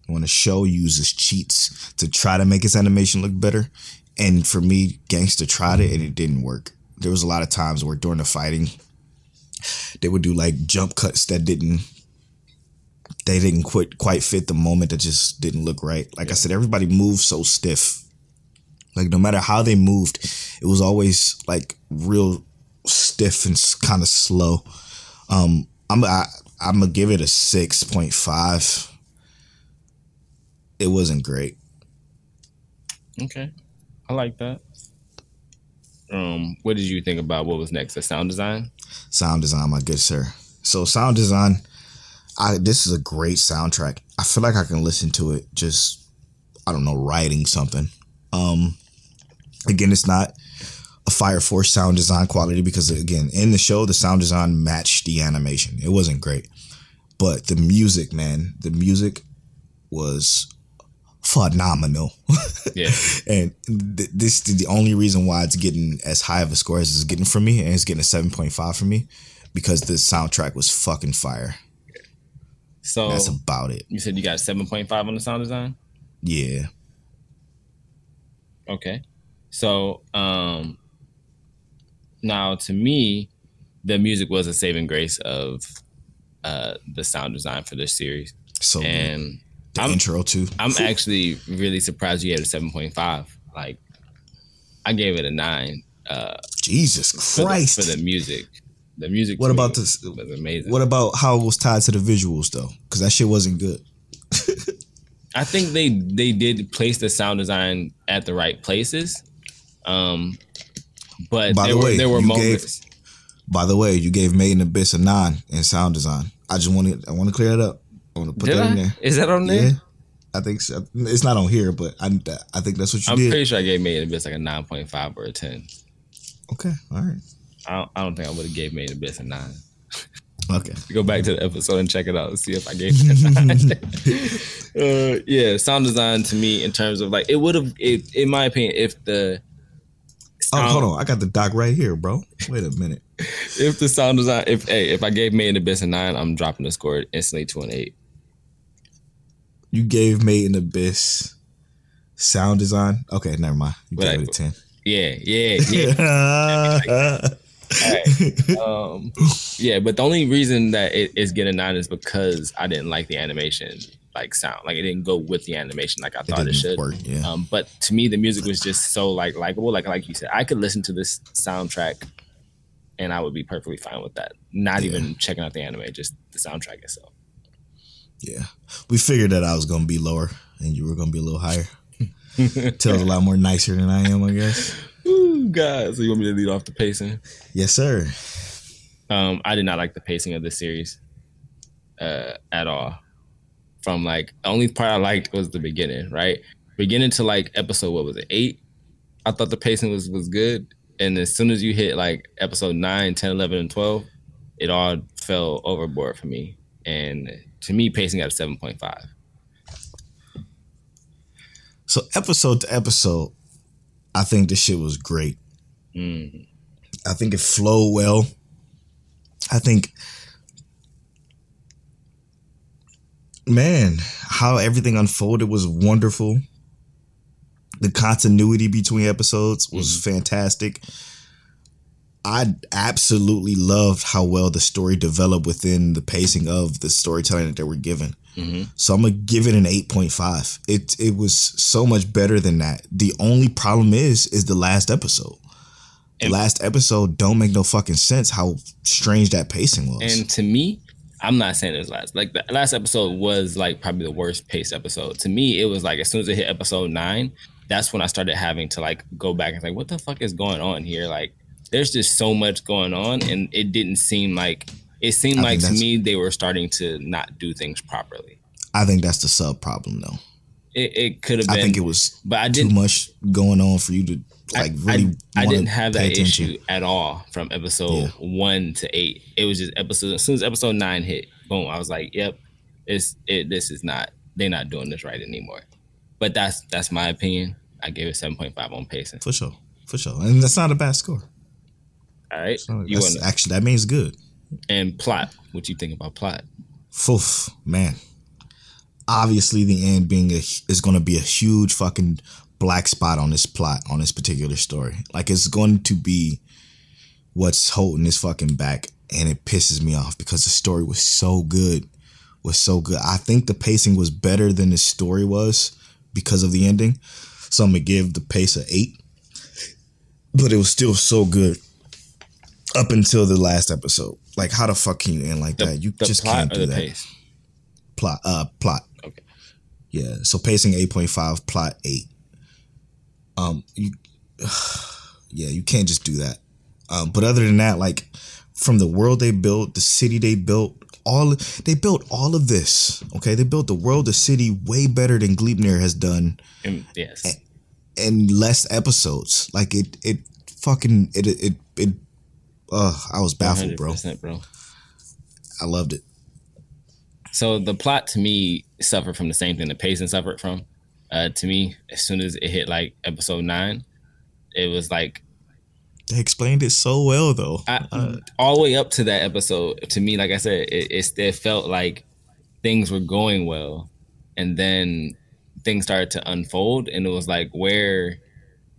[SPEAKER 2] when a show uses cheats to try to make its animation look better. And for me, Gangsta tried it and it didn't work. There was a lot of times where during the fighting, they would do like jump cuts that didn't they didn't quite quite fit the moment that just didn't look right. Like I said, everybody moved so stiff. Like no matter how they moved, it was always like real stiff and kind of slow. Um, I'm I, I'm gonna give it a six point five. It wasn't great.
[SPEAKER 1] Okay, I like that. Um, what did you think about what was next? The sound design.
[SPEAKER 2] Sound design, my good sir. So sound design, I this is a great soundtrack. I feel like I can listen to it just I don't know writing something. Um, again, it's not a Fire Force sound design quality because again in the show the sound design matched the animation. It wasn't great, but the music, man, the music was phenomenal.
[SPEAKER 1] Yeah,
[SPEAKER 2] and th- this is the only reason why it's getting as high of a score as it's getting from me, and it's getting a seven point five from me, because the soundtrack was fucking fire.
[SPEAKER 1] so
[SPEAKER 2] That's about it.
[SPEAKER 1] you said you got seven point five on the sound design.
[SPEAKER 2] Yeah,
[SPEAKER 1] Okay. So, um, now to me, the music was a saving grace of uh, the sound design for this series.
[SPEAKER 2] so.
[SPEAKER 1] And
[SPEAKER 2] the
[SPEAKER 1] I'm-
[SPEAKER 2] intro too.
[SPEAKER 1] I'm actually really surprised you had a 7.5. Like, I gave it a nine uh,
[SPEAKER 2] Jesus
[SPEAKER 1] for, the,
[SPEAKER 2] Christ!
[SPEAKER 1] for the music. The music.
[SPEAKER 2] What about this-
[SPEAKER 1] Was amazing.
[SPEAKER 2] what about how it was tied to the visuals though? Because that shit wasn't good.
[SPEAKER 1] I think they they did place the sound design at the right places. Um, but
[SPEAKER 2] By the
[SPEAKER 1] were
[SPEAKER 2] way,
[SPEAKER 1] there were
[SPEAKER 2] you
[SPEAKER 1] Gave,
[SPEAKER 2] By the way, you gave Made in Abyss a nine in sound design. I just want to I want to clear that up. I want to put
[SPEAKER 1] Did
[SPEAKER 2] that
[SPEAKER 1] I?
[SPEAKER 2] in there.
[SPEAKER 1] Is that on there?
[SPEAKER 2] Yeah, I think so. It's not on here, but I I think that's what you
[SPEAKER 1] I'm
[SPEAKER 2] did.
[SPEAKER 1] pretty sure I gave Made in Abyss like a 9.5 or a 10.
[SPEAKER 2] okay, all right,
[SPEAKER 1] I don't, I don't think I would have gave Made in Abyss a 9.
[SPEAKER 2] okay.
[SPEAKER 1] Go back to the episode and check it out and see if I gave it uh, yeah, sound design to me in terms of like, it would have, it, in my opinion, if the.
[SPEAKER 2] Oh,
[SPEAKER 1] sound-
[SPEAKER 2] hold on. I got the doc right here, bro. Wait a minute.
[SPEAKER 1] If the sound design, if hey, if I gave Made in Abyss a 9, I'm dropping the score instantly to an 8.
[SPEAKER 2] You gave Made in Abyss sound design. Okay, never mind. You gave
[SPEAKER 1] I-
[SPEAKER 2] it a 10.
[SPEAKER 1] Yeah, yeah, yeah. Alright. um, yeah, but the only reason that it is getting nine is because I didn't like the animation, like sound, like it didn't go with the animation like I
[SPEAKER 2] it
[SPEAKER 1] thought it, should.
[SPEAKER 2] work. Yeah.
[SPEAKER 1] Um, but to me, the music was just so like likable. Like like you said, I could listen to this soundtrack, and I would be perfectly fine with that. Not
[SPEAKER 2] Yeah.
[SPEAKER 1] even checking out the anime, just the soundtrack itself.
[SPEAKER 2] Yeah, we figured that I was gonna be lower and you were gonna be a little higher. Tayl's a lot more nicer than I am, I guess.
[SPEAKER 1] Ooh, God. So you want me to lead off the pacing?
[SPEAKER 2] Yes, sir.
[SPEAKER 1] Um, I did not like the pacing of this series uh, at all. From like the only part I liked was the beginning, right? Beginning to like episode what was it eight? I thought the pacing was was good, and as soon as you hit like episode 9, 10, 11, and twelve, it all fell overboard for me. And to me, pacing at a seven point five.
[SPEAKER 2] So episode to episode, I think this shit was great.
[SPEAKER 1] Mm.
[SPEAKER 2] I think it flowed well. I think, man, how everything unfolded was wonderful. The continuity between episodes was fantastic. I absolutely loved how well the story developed within the pacing of the storytelling that they were given.
[SPEAKER 1] Mhm.
[SPEAKER 2] So I'm gonna give it an 8.5. It it was so much better than that. The only problem is is the last episode. The last episode don't make no fucking sense how strange that pacing was.
[SPEAKER 1] And to me, I'm not saying it was last. Like the last episode was like probably the worst paced episode. To me, it was like as soon as it hit episode nine, that's when I started having to like go back and like, what the fuck is going on here? Like, there's just so much going on, and it didn't seem like it seemed
[SPEAKER 2] I
[SPEAKER 1] like to me they were starting to not do things properly.
[SPEAKER 2] I think that's the sub problem though.
[SPEAKER 1] It, it could have been.
[SPEAKER 2] I think it was
[SPEAKER 1] but I didn't.
[SPEAKER 2] much going on for you to like really
[SPEAKER 1] I, I didn't have that
[SPEAKER 2] attention.
[SPEAKER 1] issue at all from episode
[SPEAKER 2] Yeah.
[SPEAKER 1] one to eight. It was just episode as soon as episode nine hit, boom, I was like, Yep, it's it this is not they're not doing this right anymore. But that's that's my opinion. I gave it seven point five on pacing.
[SPEAKER 2] For sure. For sure. And that's not a bad score.
[SPEAKER 1] All right.
[SPEAKER 2] So
[SPEAKER 1] You want
[SPEAKER 2] actually that means good.
[SPEAKER 1] and plot. What you think about plot?
[SPEAKER 2] Foof, man. Obviously, the end being a is going to be a huge fucking black spot on this plot on this particular story. Like it's going to be what's holding this fucking back, and it pisses me off because the story was so good, was so good. I think the pacing was better than the story was because of the ending. So I'm gonna give the pace a eight, but it was still so good up until the last episode. Like, how the fuck can you end like
[SPEAKER 1] The,
[SPEAKER 2] that? You just can't do that
[SPEAKER 1] pace?
[SPEAKER 2] plot uh plot. Yeah so pacing 8.5 plot 8 um you yeah you can't just do that. Um but other than that like from the world they built the city they built all they built all of this okay? They built the world the city way better than Gleipnir has done
[SPEAKER 1] And- yes.
[SPEAKER 2] in less episodes. Like it it fucking it it it uh I was baffled bro.
[SPEAKER 1] 100%, bro.
[SPEAKER 2] I loved it
[SPEAKER 1] So the plot to me suffered from the same thing the pacing suffered from. Uh, to me, as soon as it hit like episode nine, it was like
[SPEAKER 2] they explained it so well though
[SPEAKER 1] I,
[SPEAKER 2] Uh,
[SPEAKER 1] all the way up to that episode. To me, like I said, it, it it felt like things were going well, and then things started to unfold, and it was like where,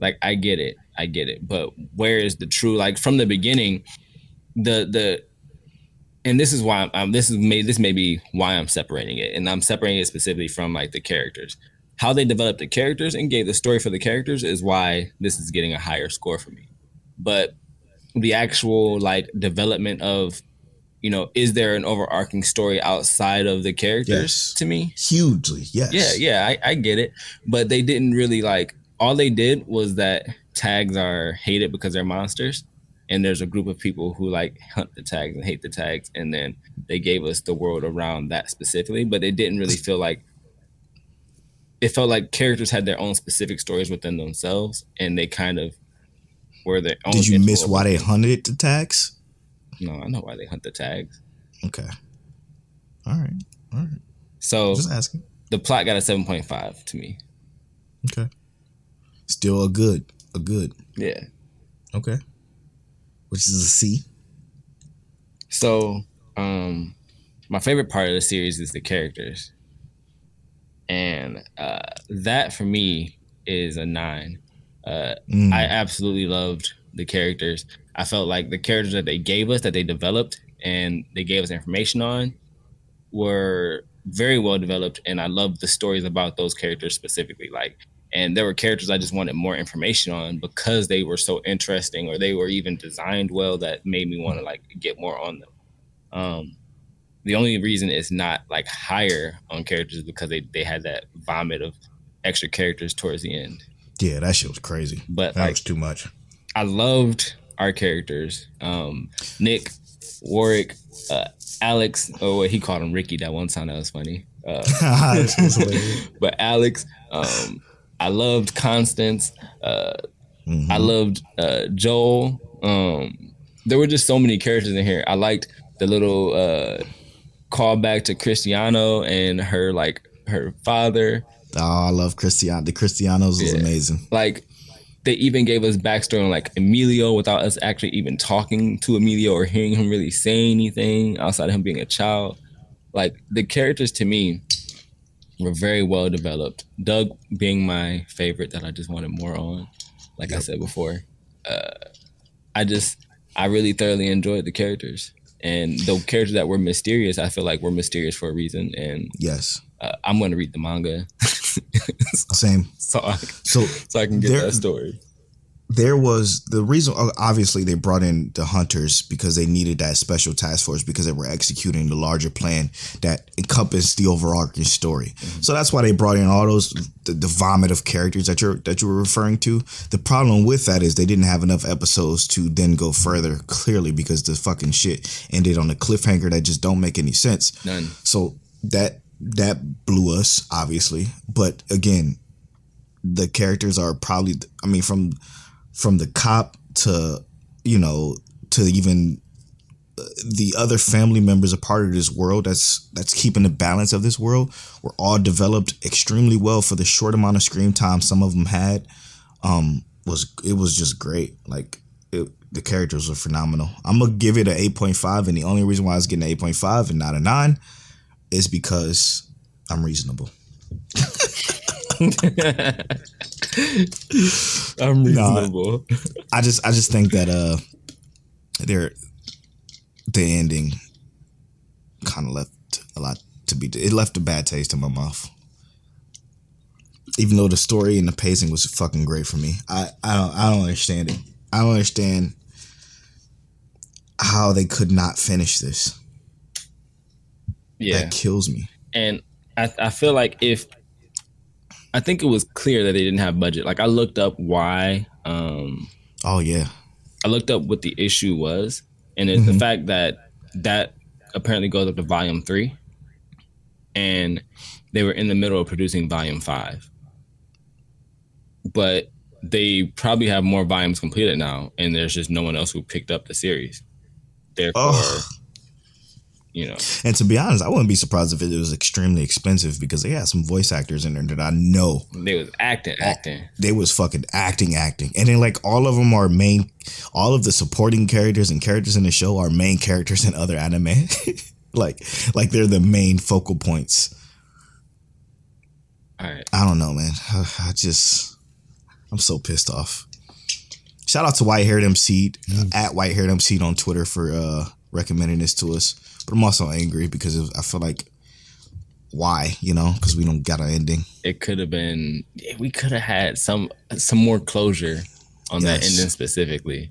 [SPEAKER 1] like I get it, I get it, but where is the true like from the beginning, the the and this is why I'm this is may this may be why I'm separating it, and I'm separating it specifically from like the characters. How they developed the characters and gave the story for the characters is why this is getting a higher score for me. But the actual like development of, you know, is there an overarching story outside of the characters
[SPEAKER 2] Yes.
[SPEAKER 1] to me?
[SPEAKER 2] hugely yes
[SPEAKER 1] Yeah, yeah, I, I get it. But they didn't really like all they did was that tags are hated because they're monsters. And there's a group of people who like hunt the tags and hate the tags. And then they gave us the world around that specifically. But it didn't really feel like it felt like characters had their own specific stories within themselves and they kind of were their own.
[SPEAKER 2] Did you miss why they hunted the tags?
[SPEAKER 1] No, I know why they hunt the tags.
[SPEAKER 2] Okay. All right. All right.
[SPEAKER 1] So
[SPEAKER 2] Just asking.
[SPEAKER 1] the plot got a 7.5 to me.
[SPEAKER 2] Okay. Still a good. A good.
[SPEAKER 1] Yeah.
[SPEAKER 2] Okay. Which is a C.
[SPEAKER 1] So, um, my favorite part of the series is the characters, and uh, that for me is a nine. Uh,
[SPEAKER 2] Mm.
[SPEAKER 1] I absolutely loved the characters. I felt like the characters that they gave us, that they developed, and they gave us information on, were very well developed, and I loved the stories about those characters specifically. Like, and there were characters I just wanted more information on because they were so interesting, or they were even designed well that made me want to like get more on them. Um, the only reason it's not like higher on characters is because they they had that vomit of extra characters towards the end.
[SPEAKER 2] Yeah, that shit was crazy.
[SPEAKER 1] But
[SPEAKER 2] That
[SPEAKER 1] like
[SPEAKER 2] was too much.
[SPEAKER 1] I loved our characters. Um, Nick, Worick, uh, Alex, or what he called him Ricky that one time that was funny. Uh, but Alex, um, I loved Constance. Uh,
[SPEAKER 2] Mhm.
[SPEAKER 1] I loved uh, Joel. Um, there were just so many characters in here. I liked the little uh, callback to Cristiano and her like her father.
[SPEAKER 2] Oh, I love Cristiano. The Cristianos was
[SPEAKER 1] Yeah.
[SPEAKER 2] amazing.
[SPEAKER 1] Like they even gave us backstory on like Emilio without us actually even talking to Emilio or hearing him really say anything outside of him being a child. Like the characters to me were very well developed. Doug being my favorite that I just wanted more on. Like I said before, uh, I just I really thoroughly enjoyed the characters. And the characters that were mysterious, I feel like were mysterious for a reason. And
[SPEAKER 2] Yes.
[SPEAKER 1] uh, I'm going to read the manga
[SPEAKER 2] Same.
[SPEAKER 1] so I,
[SPEAKER 2] So
[SPEAKER 1] so I can get that story.
[SPEAKER 2] There was the reason obviously they brought in the hunters because they needed that special task force because they were executing the larger plan that encompassed the overarching story. Mm-hmm. So that's why they brought in all those the, the vomit of characters that you're that you were referring to. The problem with that is they didn't have enough episodes to then go further clearly because the fucking shit ended on a cliffhanger that just don't make any sense.
[SPEAKER 1] None.
[SPEAKER 2] so that that blew us obviously. But again the characters are probably i mean from from the cop to you know to even uh, the other family members a part of this world that's that's keeping the balance of this world were all developed extremely well for the short amount of screen time some of them had. Um was it was just great. Like it, the characters were phenomenal. I'm gonna give it an 8.5 and the only reason why i was getting an 8.5 and not a 9 is because i'm reasonable
[SPEAKER 1] I'm reasonable.
[SPEAKER 2] I just I just think that uh they're the ending kind of left a lot to be it left a bad taste in my mouth. Even though the story and the pacing was fucking great for me. I I don't I don't understand it. I don't understand how they could not finish this.
[SPEAKER 1] Yeah,
[SPEAKER 2] That kills me.
[SPEAKER 1] and I I feel like if I think it was clear that they didn't have budget. Like I looked up why. Um,
[SPEAKER 2] Oh yeah.
[SPEAKER 1] I looked up what the issue was, and it's the
[SPEAKER 2] Mhm.
[SPEAKER 1] fact that that apparently goes up to volume three, and they were in the middle of producing volume five, but they probably have more volumes completed now, and there's just no one else who picked up the series. Therefore,
[SPEAKER 2] Ugh.
[SPEAKER 1] You know,
[SPEAKER 2] And to be honest, I wouldn't be surprised if it was extremely expensive because they had some voice actors in there that I know
[SPEAKER 1] they was acting, acting.
[SPEAKER 2] they was fucking acting, acting, and then like all of them are main, all of the supporting characters and characters in the show are main characters in other anime, like like they're the main focal points.
[SPEAKER 1] All right.
[SPEAKER 2] I don't know, man. I just I'm so pissed off. Shout out to White Haired MC at White Haired MC on Twitter for uh recommending this to us, but I'm also angry because it, I feel like why you know because we don't got an ending.
[SPEAKER 1] it could have been we could have had some some more closure on that ending specifically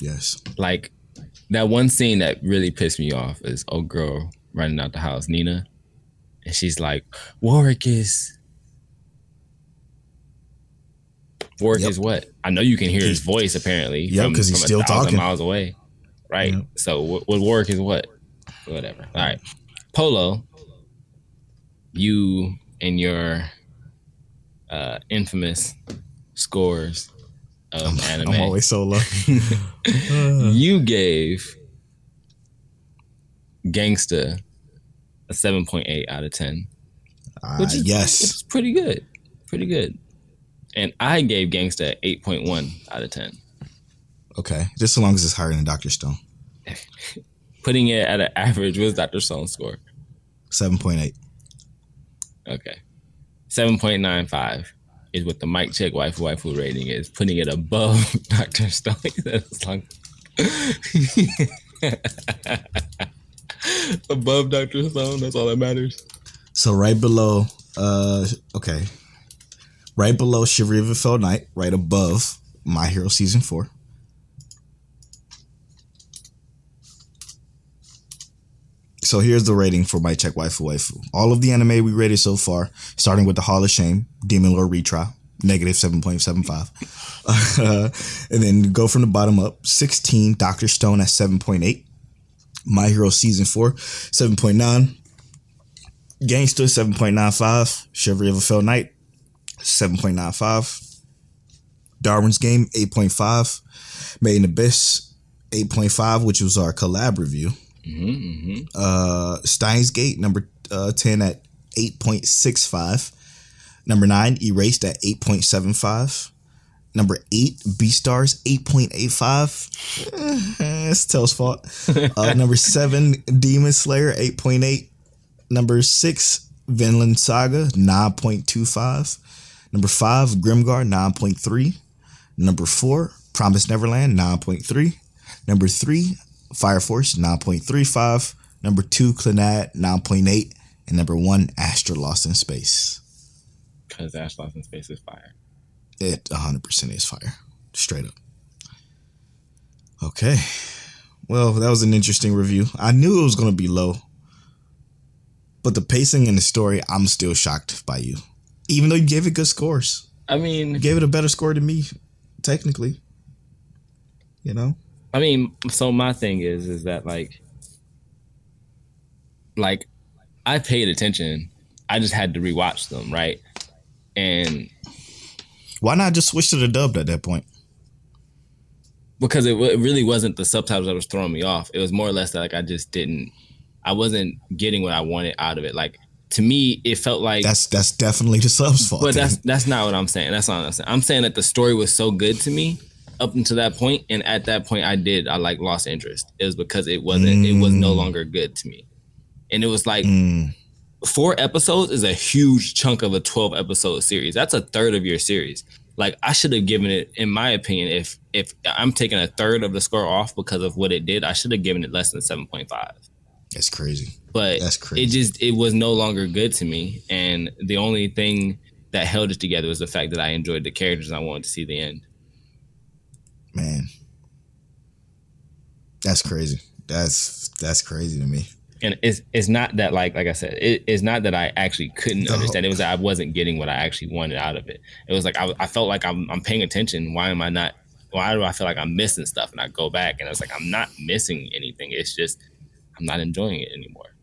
[SPEAKER 2] Yes.
[SPEAKER 1] like that one scene that really pissed me off is old girl running out the house nina and she's like Worick is Worick
[SPEAKER 2] Yep.
[SPEAKER 1] is what i know you can hear his voice apparently
[SPEAKER 2] Yep,
[SPEAKER 1] from-
[SPEAKER 2] 'cause he's
[SPEAKER 1] from
[SPEAKER 2] still talking.
[SPEAKER 1] miles away right
[SPEAKER 2] Yep.
[SPEAKER 1] so what, what Worick is what whatever all right polo you and your uh, infamous scores of anime.
[SPEAKER 2] I'm always so low.
[SPEAKER 1] you gave Gangsta a 7.8 out of 10,
[SPEAKER 2] Uh,
[SPEAKER 1] which is,
[SPEAKER 2] yes.
[SPEAKER 1] is pretty good. Pretty good. And I gave Gangsta 8.1 out of 10.
[SPEAKER 2] Okay, just so long as it's higher than Doctor Stone.
[SPEAKER 1] Putting it at an average, what's Dr. Stone's score?
[SPEAKER 2] Seven point eight.
[SPEAKER 1] Okay. 7.95 is what the mic check waifu waifu rating is, putting it above Dr. Stone. That's long. above Dr. Stone, that's all that matters.
[SPEAKER 2] So right below, uh, okay, right below Chivalry of a Failed Knight, right above My Hero season four. So here's the rating for Mic Check Waifu Waifu. All of the anime we rated so far, starting with the Hall of Shame, Demon Lord retrial, negative seven point seven five, and then go from the bottom up. Sixteen, Doctor Stone at seven point eight. My Hero season four, seven point nine. Gangsta seven point nine five. Chivalry of a Failed Knight, seven point nine five. Darwin's Game eight point five. Made in Abyss eight point five, which was our collab review. Uh, Steins Gate number uh, ten at eight point six five. Number nine, Erased at eight point seven five. Number eight, point eight five. It's Tell's fault. Uh, number seven, Demon Slayer eight point eight. Number six, Vinland Saga nine point two five. Number five, Grimgar nine point three. Number four, Promise Neverland nine point three. Number three, Fire Force 9.35. Number two, Clannad 9.8. And number one, Astra Lost in Space.
[SPEAKER 1] Because Astra Lost in Space is fire.
[SPEAKER 2] It 100% is fire. Straight up. Okay. Well, that was an interesting review. I knew it was going to be low. But the pacing and the story, I'm still shocked by you. Even though you gave it good scores.
[SPEAKER 1] I mean,
[SPEAKER 2] You gave it a better score than me, technically. You know?
[SPEAKER 1] I mean, so my thing is, is that like, like, I paid attention. I just had to rewatch them, right? And
[SPEAKER 2] Why not just switch to the dubbed at that point?
[SPEAKER 1] because it, it really wasn't the subtitles that was throwing me off. It was more or less that like I just didn't, I wasn't getting what I wanted out of it. Like to me, it felt like
[SPEAKER 2] That's that's definitely the sub's fault.
[SPEAKER 1] But
[SPEAKER 2] then.
[SPEAKER 1] that's that's not what I'm saying. That's not what I'm saying. I'm saying that the story was so good to me up until that point, and at that point, I did I like lost interest. It was because it wasn't it was no longer good to me, and it was like
[SPEAKER 2] Mm.
[SPEAKER 1] four episodes is a huge chunk of a 12 episode series. That's a third of your series. Like I should have given it, in my opinion, if if I'm taking a third of the score off because of what it did, I should have given it less than 7.5
[SPEAKER 2] That's crazy.
[SPEAKER 1] but
[SPEAKER 2] That's crazy.
[SPEAKER 1] it just it was no longer good to me and the only thing that held it together was the fact that i enjoyed the characters and i wanted to see the end
[SPEAKER 2] Man. That's crazy. That's that's crazy to me.
[SPEAKER 1] and it's it's not that like like i said it, it's not that i actually couldn't
[SPEAKER 2] No.
[SPEAKER 1] understand it was that i wasn't getting what i actually wanted out of it it was like i, I felt like I'm, I'm paying attention why am i not why do i feel like i'm missing stuff and i go back and I was like i'm not missing anything it's just i'm not enjoying it anymore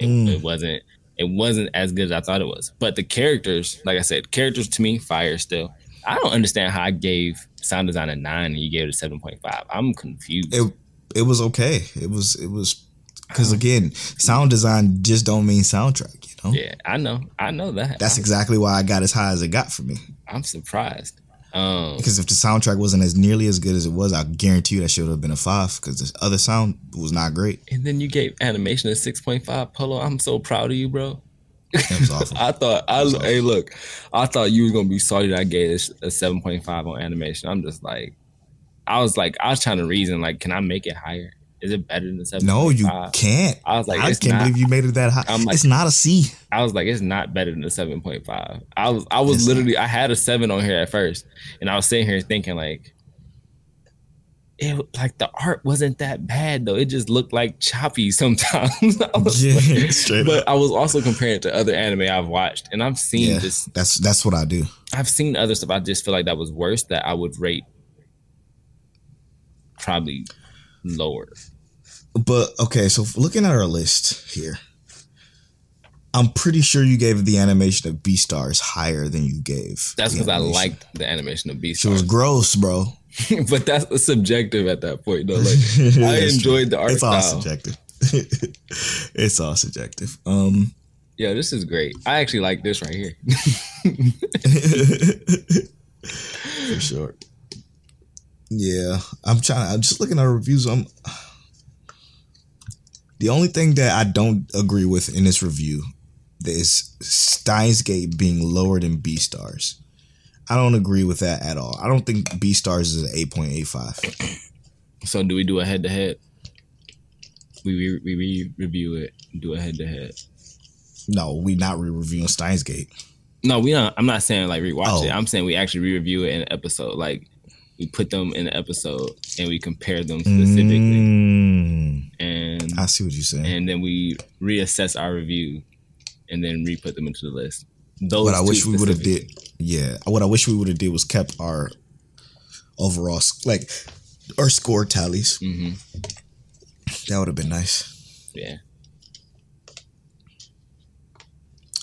[SPEAKER 1] it,
[SPEAKER 2] Mm.
[SPEAKER 1] it wasn't it wasn't as good as i thought it was but the characters like i said characters to me fire still i don't understand how i gave sound design a 9 and you gave it a 7.5 i'm confused
[SPEAKER 2] It it was okay. It was it was because again, sound design just don't mean soundtrack. You know.
[SPEAKER 1] yeah i know i know that
[SPEAKER 2] That's
[SPEAKER 1] I'm,
[SPEAKER 2] exactly why I got as high as it got for me.
[SPEAKER 1] I'm surprised um
[SPEAKER 2] Because if the soundtrack wasn't as nearly as good as it was, I guarantee you that should have been a five. Because the other sound was not great.
[SPEAKER 1] And then you gave animation a six point five. Polo, I'm so proud of you, bro.
[SPEAKER 2] That was.
[SPEAKER 1] I thought I hey look, I thought you were gonna be sorry that I gave this a seven point five on animation. I'm just like, I was like, I was trying to reason like, can I make it higher? Is it better than the seven?
[SPEAKER 2] no, you can't.
[SPEAKER 1] I was like,
[SPEAKER 2] I can't
[SPEAKER 1] not.
[SPEAKER 2] believe you made it that high.
[SPEAKER 1] I'm like-
[SPEAKER 2] it's not a C.
[SPEAKER 1] I was like, it's not better than a seven point five. I was I was
[SPEAKER 2] It's
[SPEAKER 1] literally I had a seven on here at first, and I was sitting here thinking like. It like the art wasn't that bad though. It just looked like choppy sometimes. I
[SPEAKER 2] Yeah,
[SPEAKER 1] like-
[SPEAKER 2] straight
[SPEAKER 1] but
[SPEAKER 2] up.
[SPEAKER 1] I was also comparing it to other anime I've watched, and I've seen
[SPEAKER 2] Yeah,
[SPEAKER 1] this.
[SPEAKER 2] that's that's what I do.
[SPEAKER 1] I've seen other stuff. I just feel like that was worse. That I would rate probably lower.
[SPEAKER 2] But okay, so looking at our list here, I'm pretty sure you gave the animation of Beastars higher than you gave.
[SPEAKER 1] That's because I liked the animation of Beast.
[SPEAKER 2] She was gross, bro.
[SPEAKER 1] but that's subjective at that point, though. Like I enjoyed the art
[SPEAKER 2] It's all
[SPEAKER 1] style.
[SPEAKER 2] subjective. it's all subjective. Um,
[SPEAKER 1] Yeah, this is great. I actually like this right here.
[SPEAKER 2] for sure. Yeah, I'm trying. I'm just looking at reviews. I'm the only thing that I don't agree with in this review is Steins Gate being lower than Beastars. I don't agree with that at all. I don't think Beastars is an eight point eight five.
[SPEAKER 1] so do we do a head to head? We re- we re- review it, do a head to head.
[SPEAKER 2] No, we not re-reviewing Steins Gate.
[SPEAKER 1] No, we not. I'm not saying like rewatch
[SPEAKER 2] Oh.
[SPEAKER 1] it. I'm saying we actually re-review it in an episode. Like we put them in an episode and we compare them specifically.
[SPEAKER 2] Mm,
[SPEAKER 1] And
[SPEAKER 2] I see what you're saying.
[SPEAKER 1] and then we reassess our review, and then re-put them into the list. Those
[SPEAKER 2] what I wish we would have did, yeah. What I wish we would have did was kept our overall like our score tallies.
[SPEAKER 1] Mhm.
[SPEAKER 2] That would have been nice.
[SPEAKER 1] Yeah,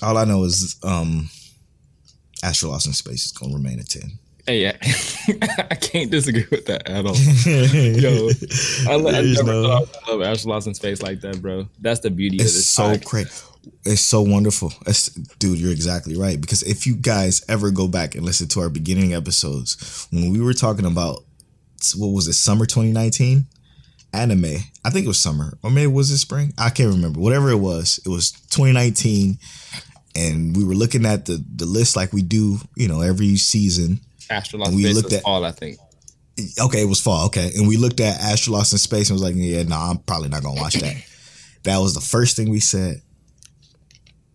[SPEAKER 2] All I know is um, Astra Lost in Space is gonna remain a ten.
[SPEAKER 1] hey, yeah, I can't disagree with that at all. Yo, I, I never
[SPEAKER 2] no-
[SPEAKER 1] thought I love Astra Lost in Space like that, bro. That's the beauty of
[SPEAKER 2] it's
[SPEAKER 1] this.
[SPEAKER 2] so
[SPEAKER 1] podcast.
[SPEAKER 2] great. It's so wonderful. Dude, you're exactly right. Because if you guys ever go back and listen to our beginning episodes, when we were talking about what was it, summer 2019? Anime. I think it was summer. Or maybe was it spring? I can't remember. Whatever it was, it was 2019. And we were looking at the, the list like we do, you know, every season.
[SPEAKER 1] Astra Lost
[SPEAKER 2] And
[SPEAKER 1] in
[SPEAKER 2] we looked at-
[SPEAKER 1] all. I think.
[SPEAKER 2] Okay, it was fall. Okay. And we looked at Astra Lost in Space and was like, yeah, no, I'm probably not going to watch that. that was the first thing we said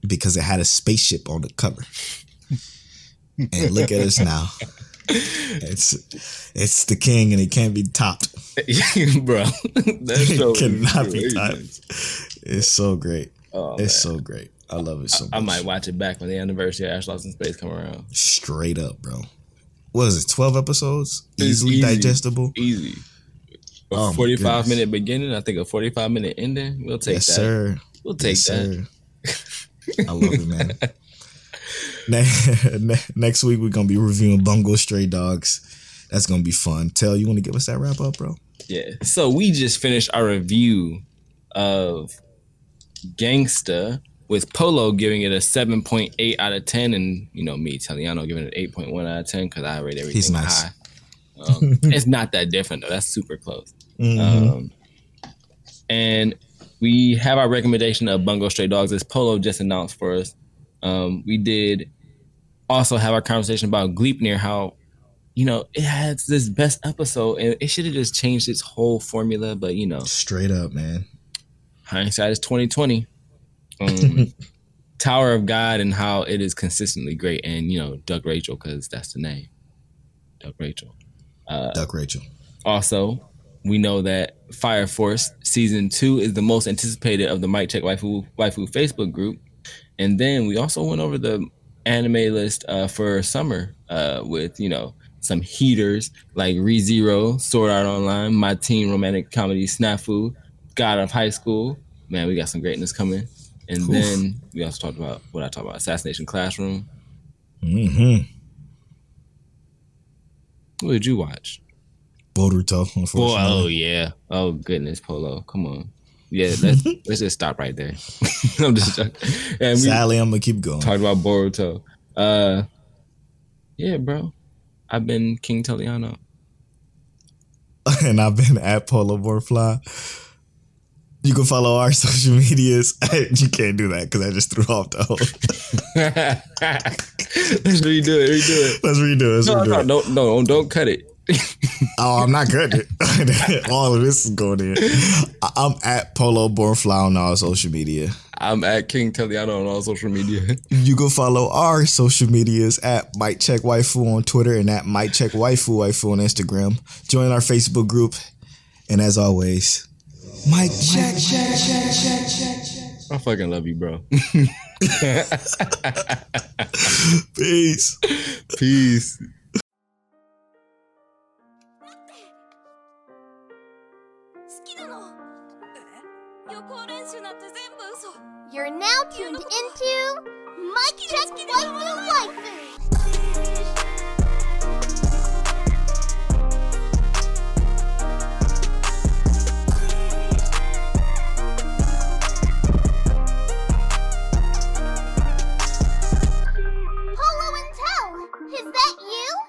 [SPEAKER 2] because it had a spaceship on the cover. and look at us now. It's it's the king and it can't be topped.
[SPEAKER 1] bro, that show
[SPEAKER 2] It cannot be topped. It's so great.
[SPEAKER 1] Oh,
[SPEAKER 2] it's
[SPEAKER 1] man.
[SPEAKER 2] so great. I love it so much.
[SPEAKER 1] I might watch it back when the anniversary of Astra Lost in Space come around.
[SPEAKER 2] Straight up, bro. What is it? Twelve episodes?
[SPEAKER 1] It's
[SPEAKER 2] Easily
[SPEAKER 1] easy.
[SPEAKER 2] digestible.
[SPEAKER 1] Easy. A
[SPEAKER 2] Oh,
[SPEAKER 1] 45 minute beginning, I think a 45 minute ending. We'll take
[SPEAKER 2] yes,
[SPEAKER 1] that.
[SPEAKER 2] sir.
[SPEAKER 1] We'll take
[SPEAKER 2] Yes,
[SPEAKER 1] that.
[SPEAKER 2] I love it, man. Ne- ne- Next week we're gonna be reviewing Bungo Stray Dogs. That's gonna be fun. Tell you want to give us that wrap up, bro?
[SPEAKER 1] Yeah. So we just finished our review of Gangsta with Polo giving it a 7.8 out of 10 and you know me, Taliano giving it 8.1 out of 10 because I rate everything
[SPEAKER 2] He's nice.
[SPEAKER 1] high. Um, it's not that different though. That's super close.
[SPEAKER 2] Mhm.
[SPEAKER 1] Um, and we have our recommendation of Bungo Stray Dogs as Polo just announced for us. Um, we did also have our conversation about Gleipnir, how you know it has this best episode, and it should have just changed its whole formula. But you know,
[SPEAKER 2] Straight up, man.
[SPEAKER 1] hindsight is twenty twenty. Um, Tower of God and how it is consistently great, and you know Duck Rachel because that's the name, Duck Rachel.
[SPEAKER 2] Duck Rachel.
[SPEAKER 1] Also, we know that Fire Force season two is the most anticipated of the Mic Check Waifu Waifu Facebook group, and then we also went over the anime list uh, for summer uh, with you know some heaters like ReZero, Sword Art Online, My Teen Romantic Comedy Snafu, God of High School. Man, we got some greatness coming. And
[SPEAKER 2] Oof.
[SPEAKER 1] then we also talked about what I talked about Assassination Classroom.
[SPEAKER 2] Mm-hmm.
[SPEAKER 1] What did you watch?
[SPEAKER 2] Boruto, unfortunately.
[SPEAKER 1] oh yeah. Oh goodness, Polo. Come on. Yeah, let's let's just stop right there. I'm just. And
[SPEAKER 2] Sadly, I'm gonna keep going.
[SPEAKER 1] talked about Boruto. Uh yeah, bro. I've been King Teliano.
[SPEAKER 2] and I've been at Polo Borfly. You can follow our social medias. you can't do that because I just threw off the whole.
[SPEAKER 1] let's redo it, redo it.
[SPEAKER 2] Let's redo it. Let's
[SPEAKER 1] No,
[SPEAKER 2] redo
[SPEAKER 1] no,
[SPEAKER 2] it.
[SPEAKER 1] no, no, don't cut it.
[SPEAKER 2] Oh, I'm not good. all of this is going in. I'm at Polo Bornfly on all social media.
[SPEAKER 1] I'm at King Teliano on all social media.
[SPEAKER 2] You can follow our social medias at Mic Check Waifu on Twitter and at Mic Check Waifu Waifu on Instagram. Join our Facebook group. And as always, Mic Check.
[SPEAKER 1] I fucking love you, bro.
[SPEAKER 2] Peace.
[SPEAKER 1] Peace.
[SPEAKER 3] You're now tuned into Mic Check Waifu Waifu. Polo and Toe, is that you?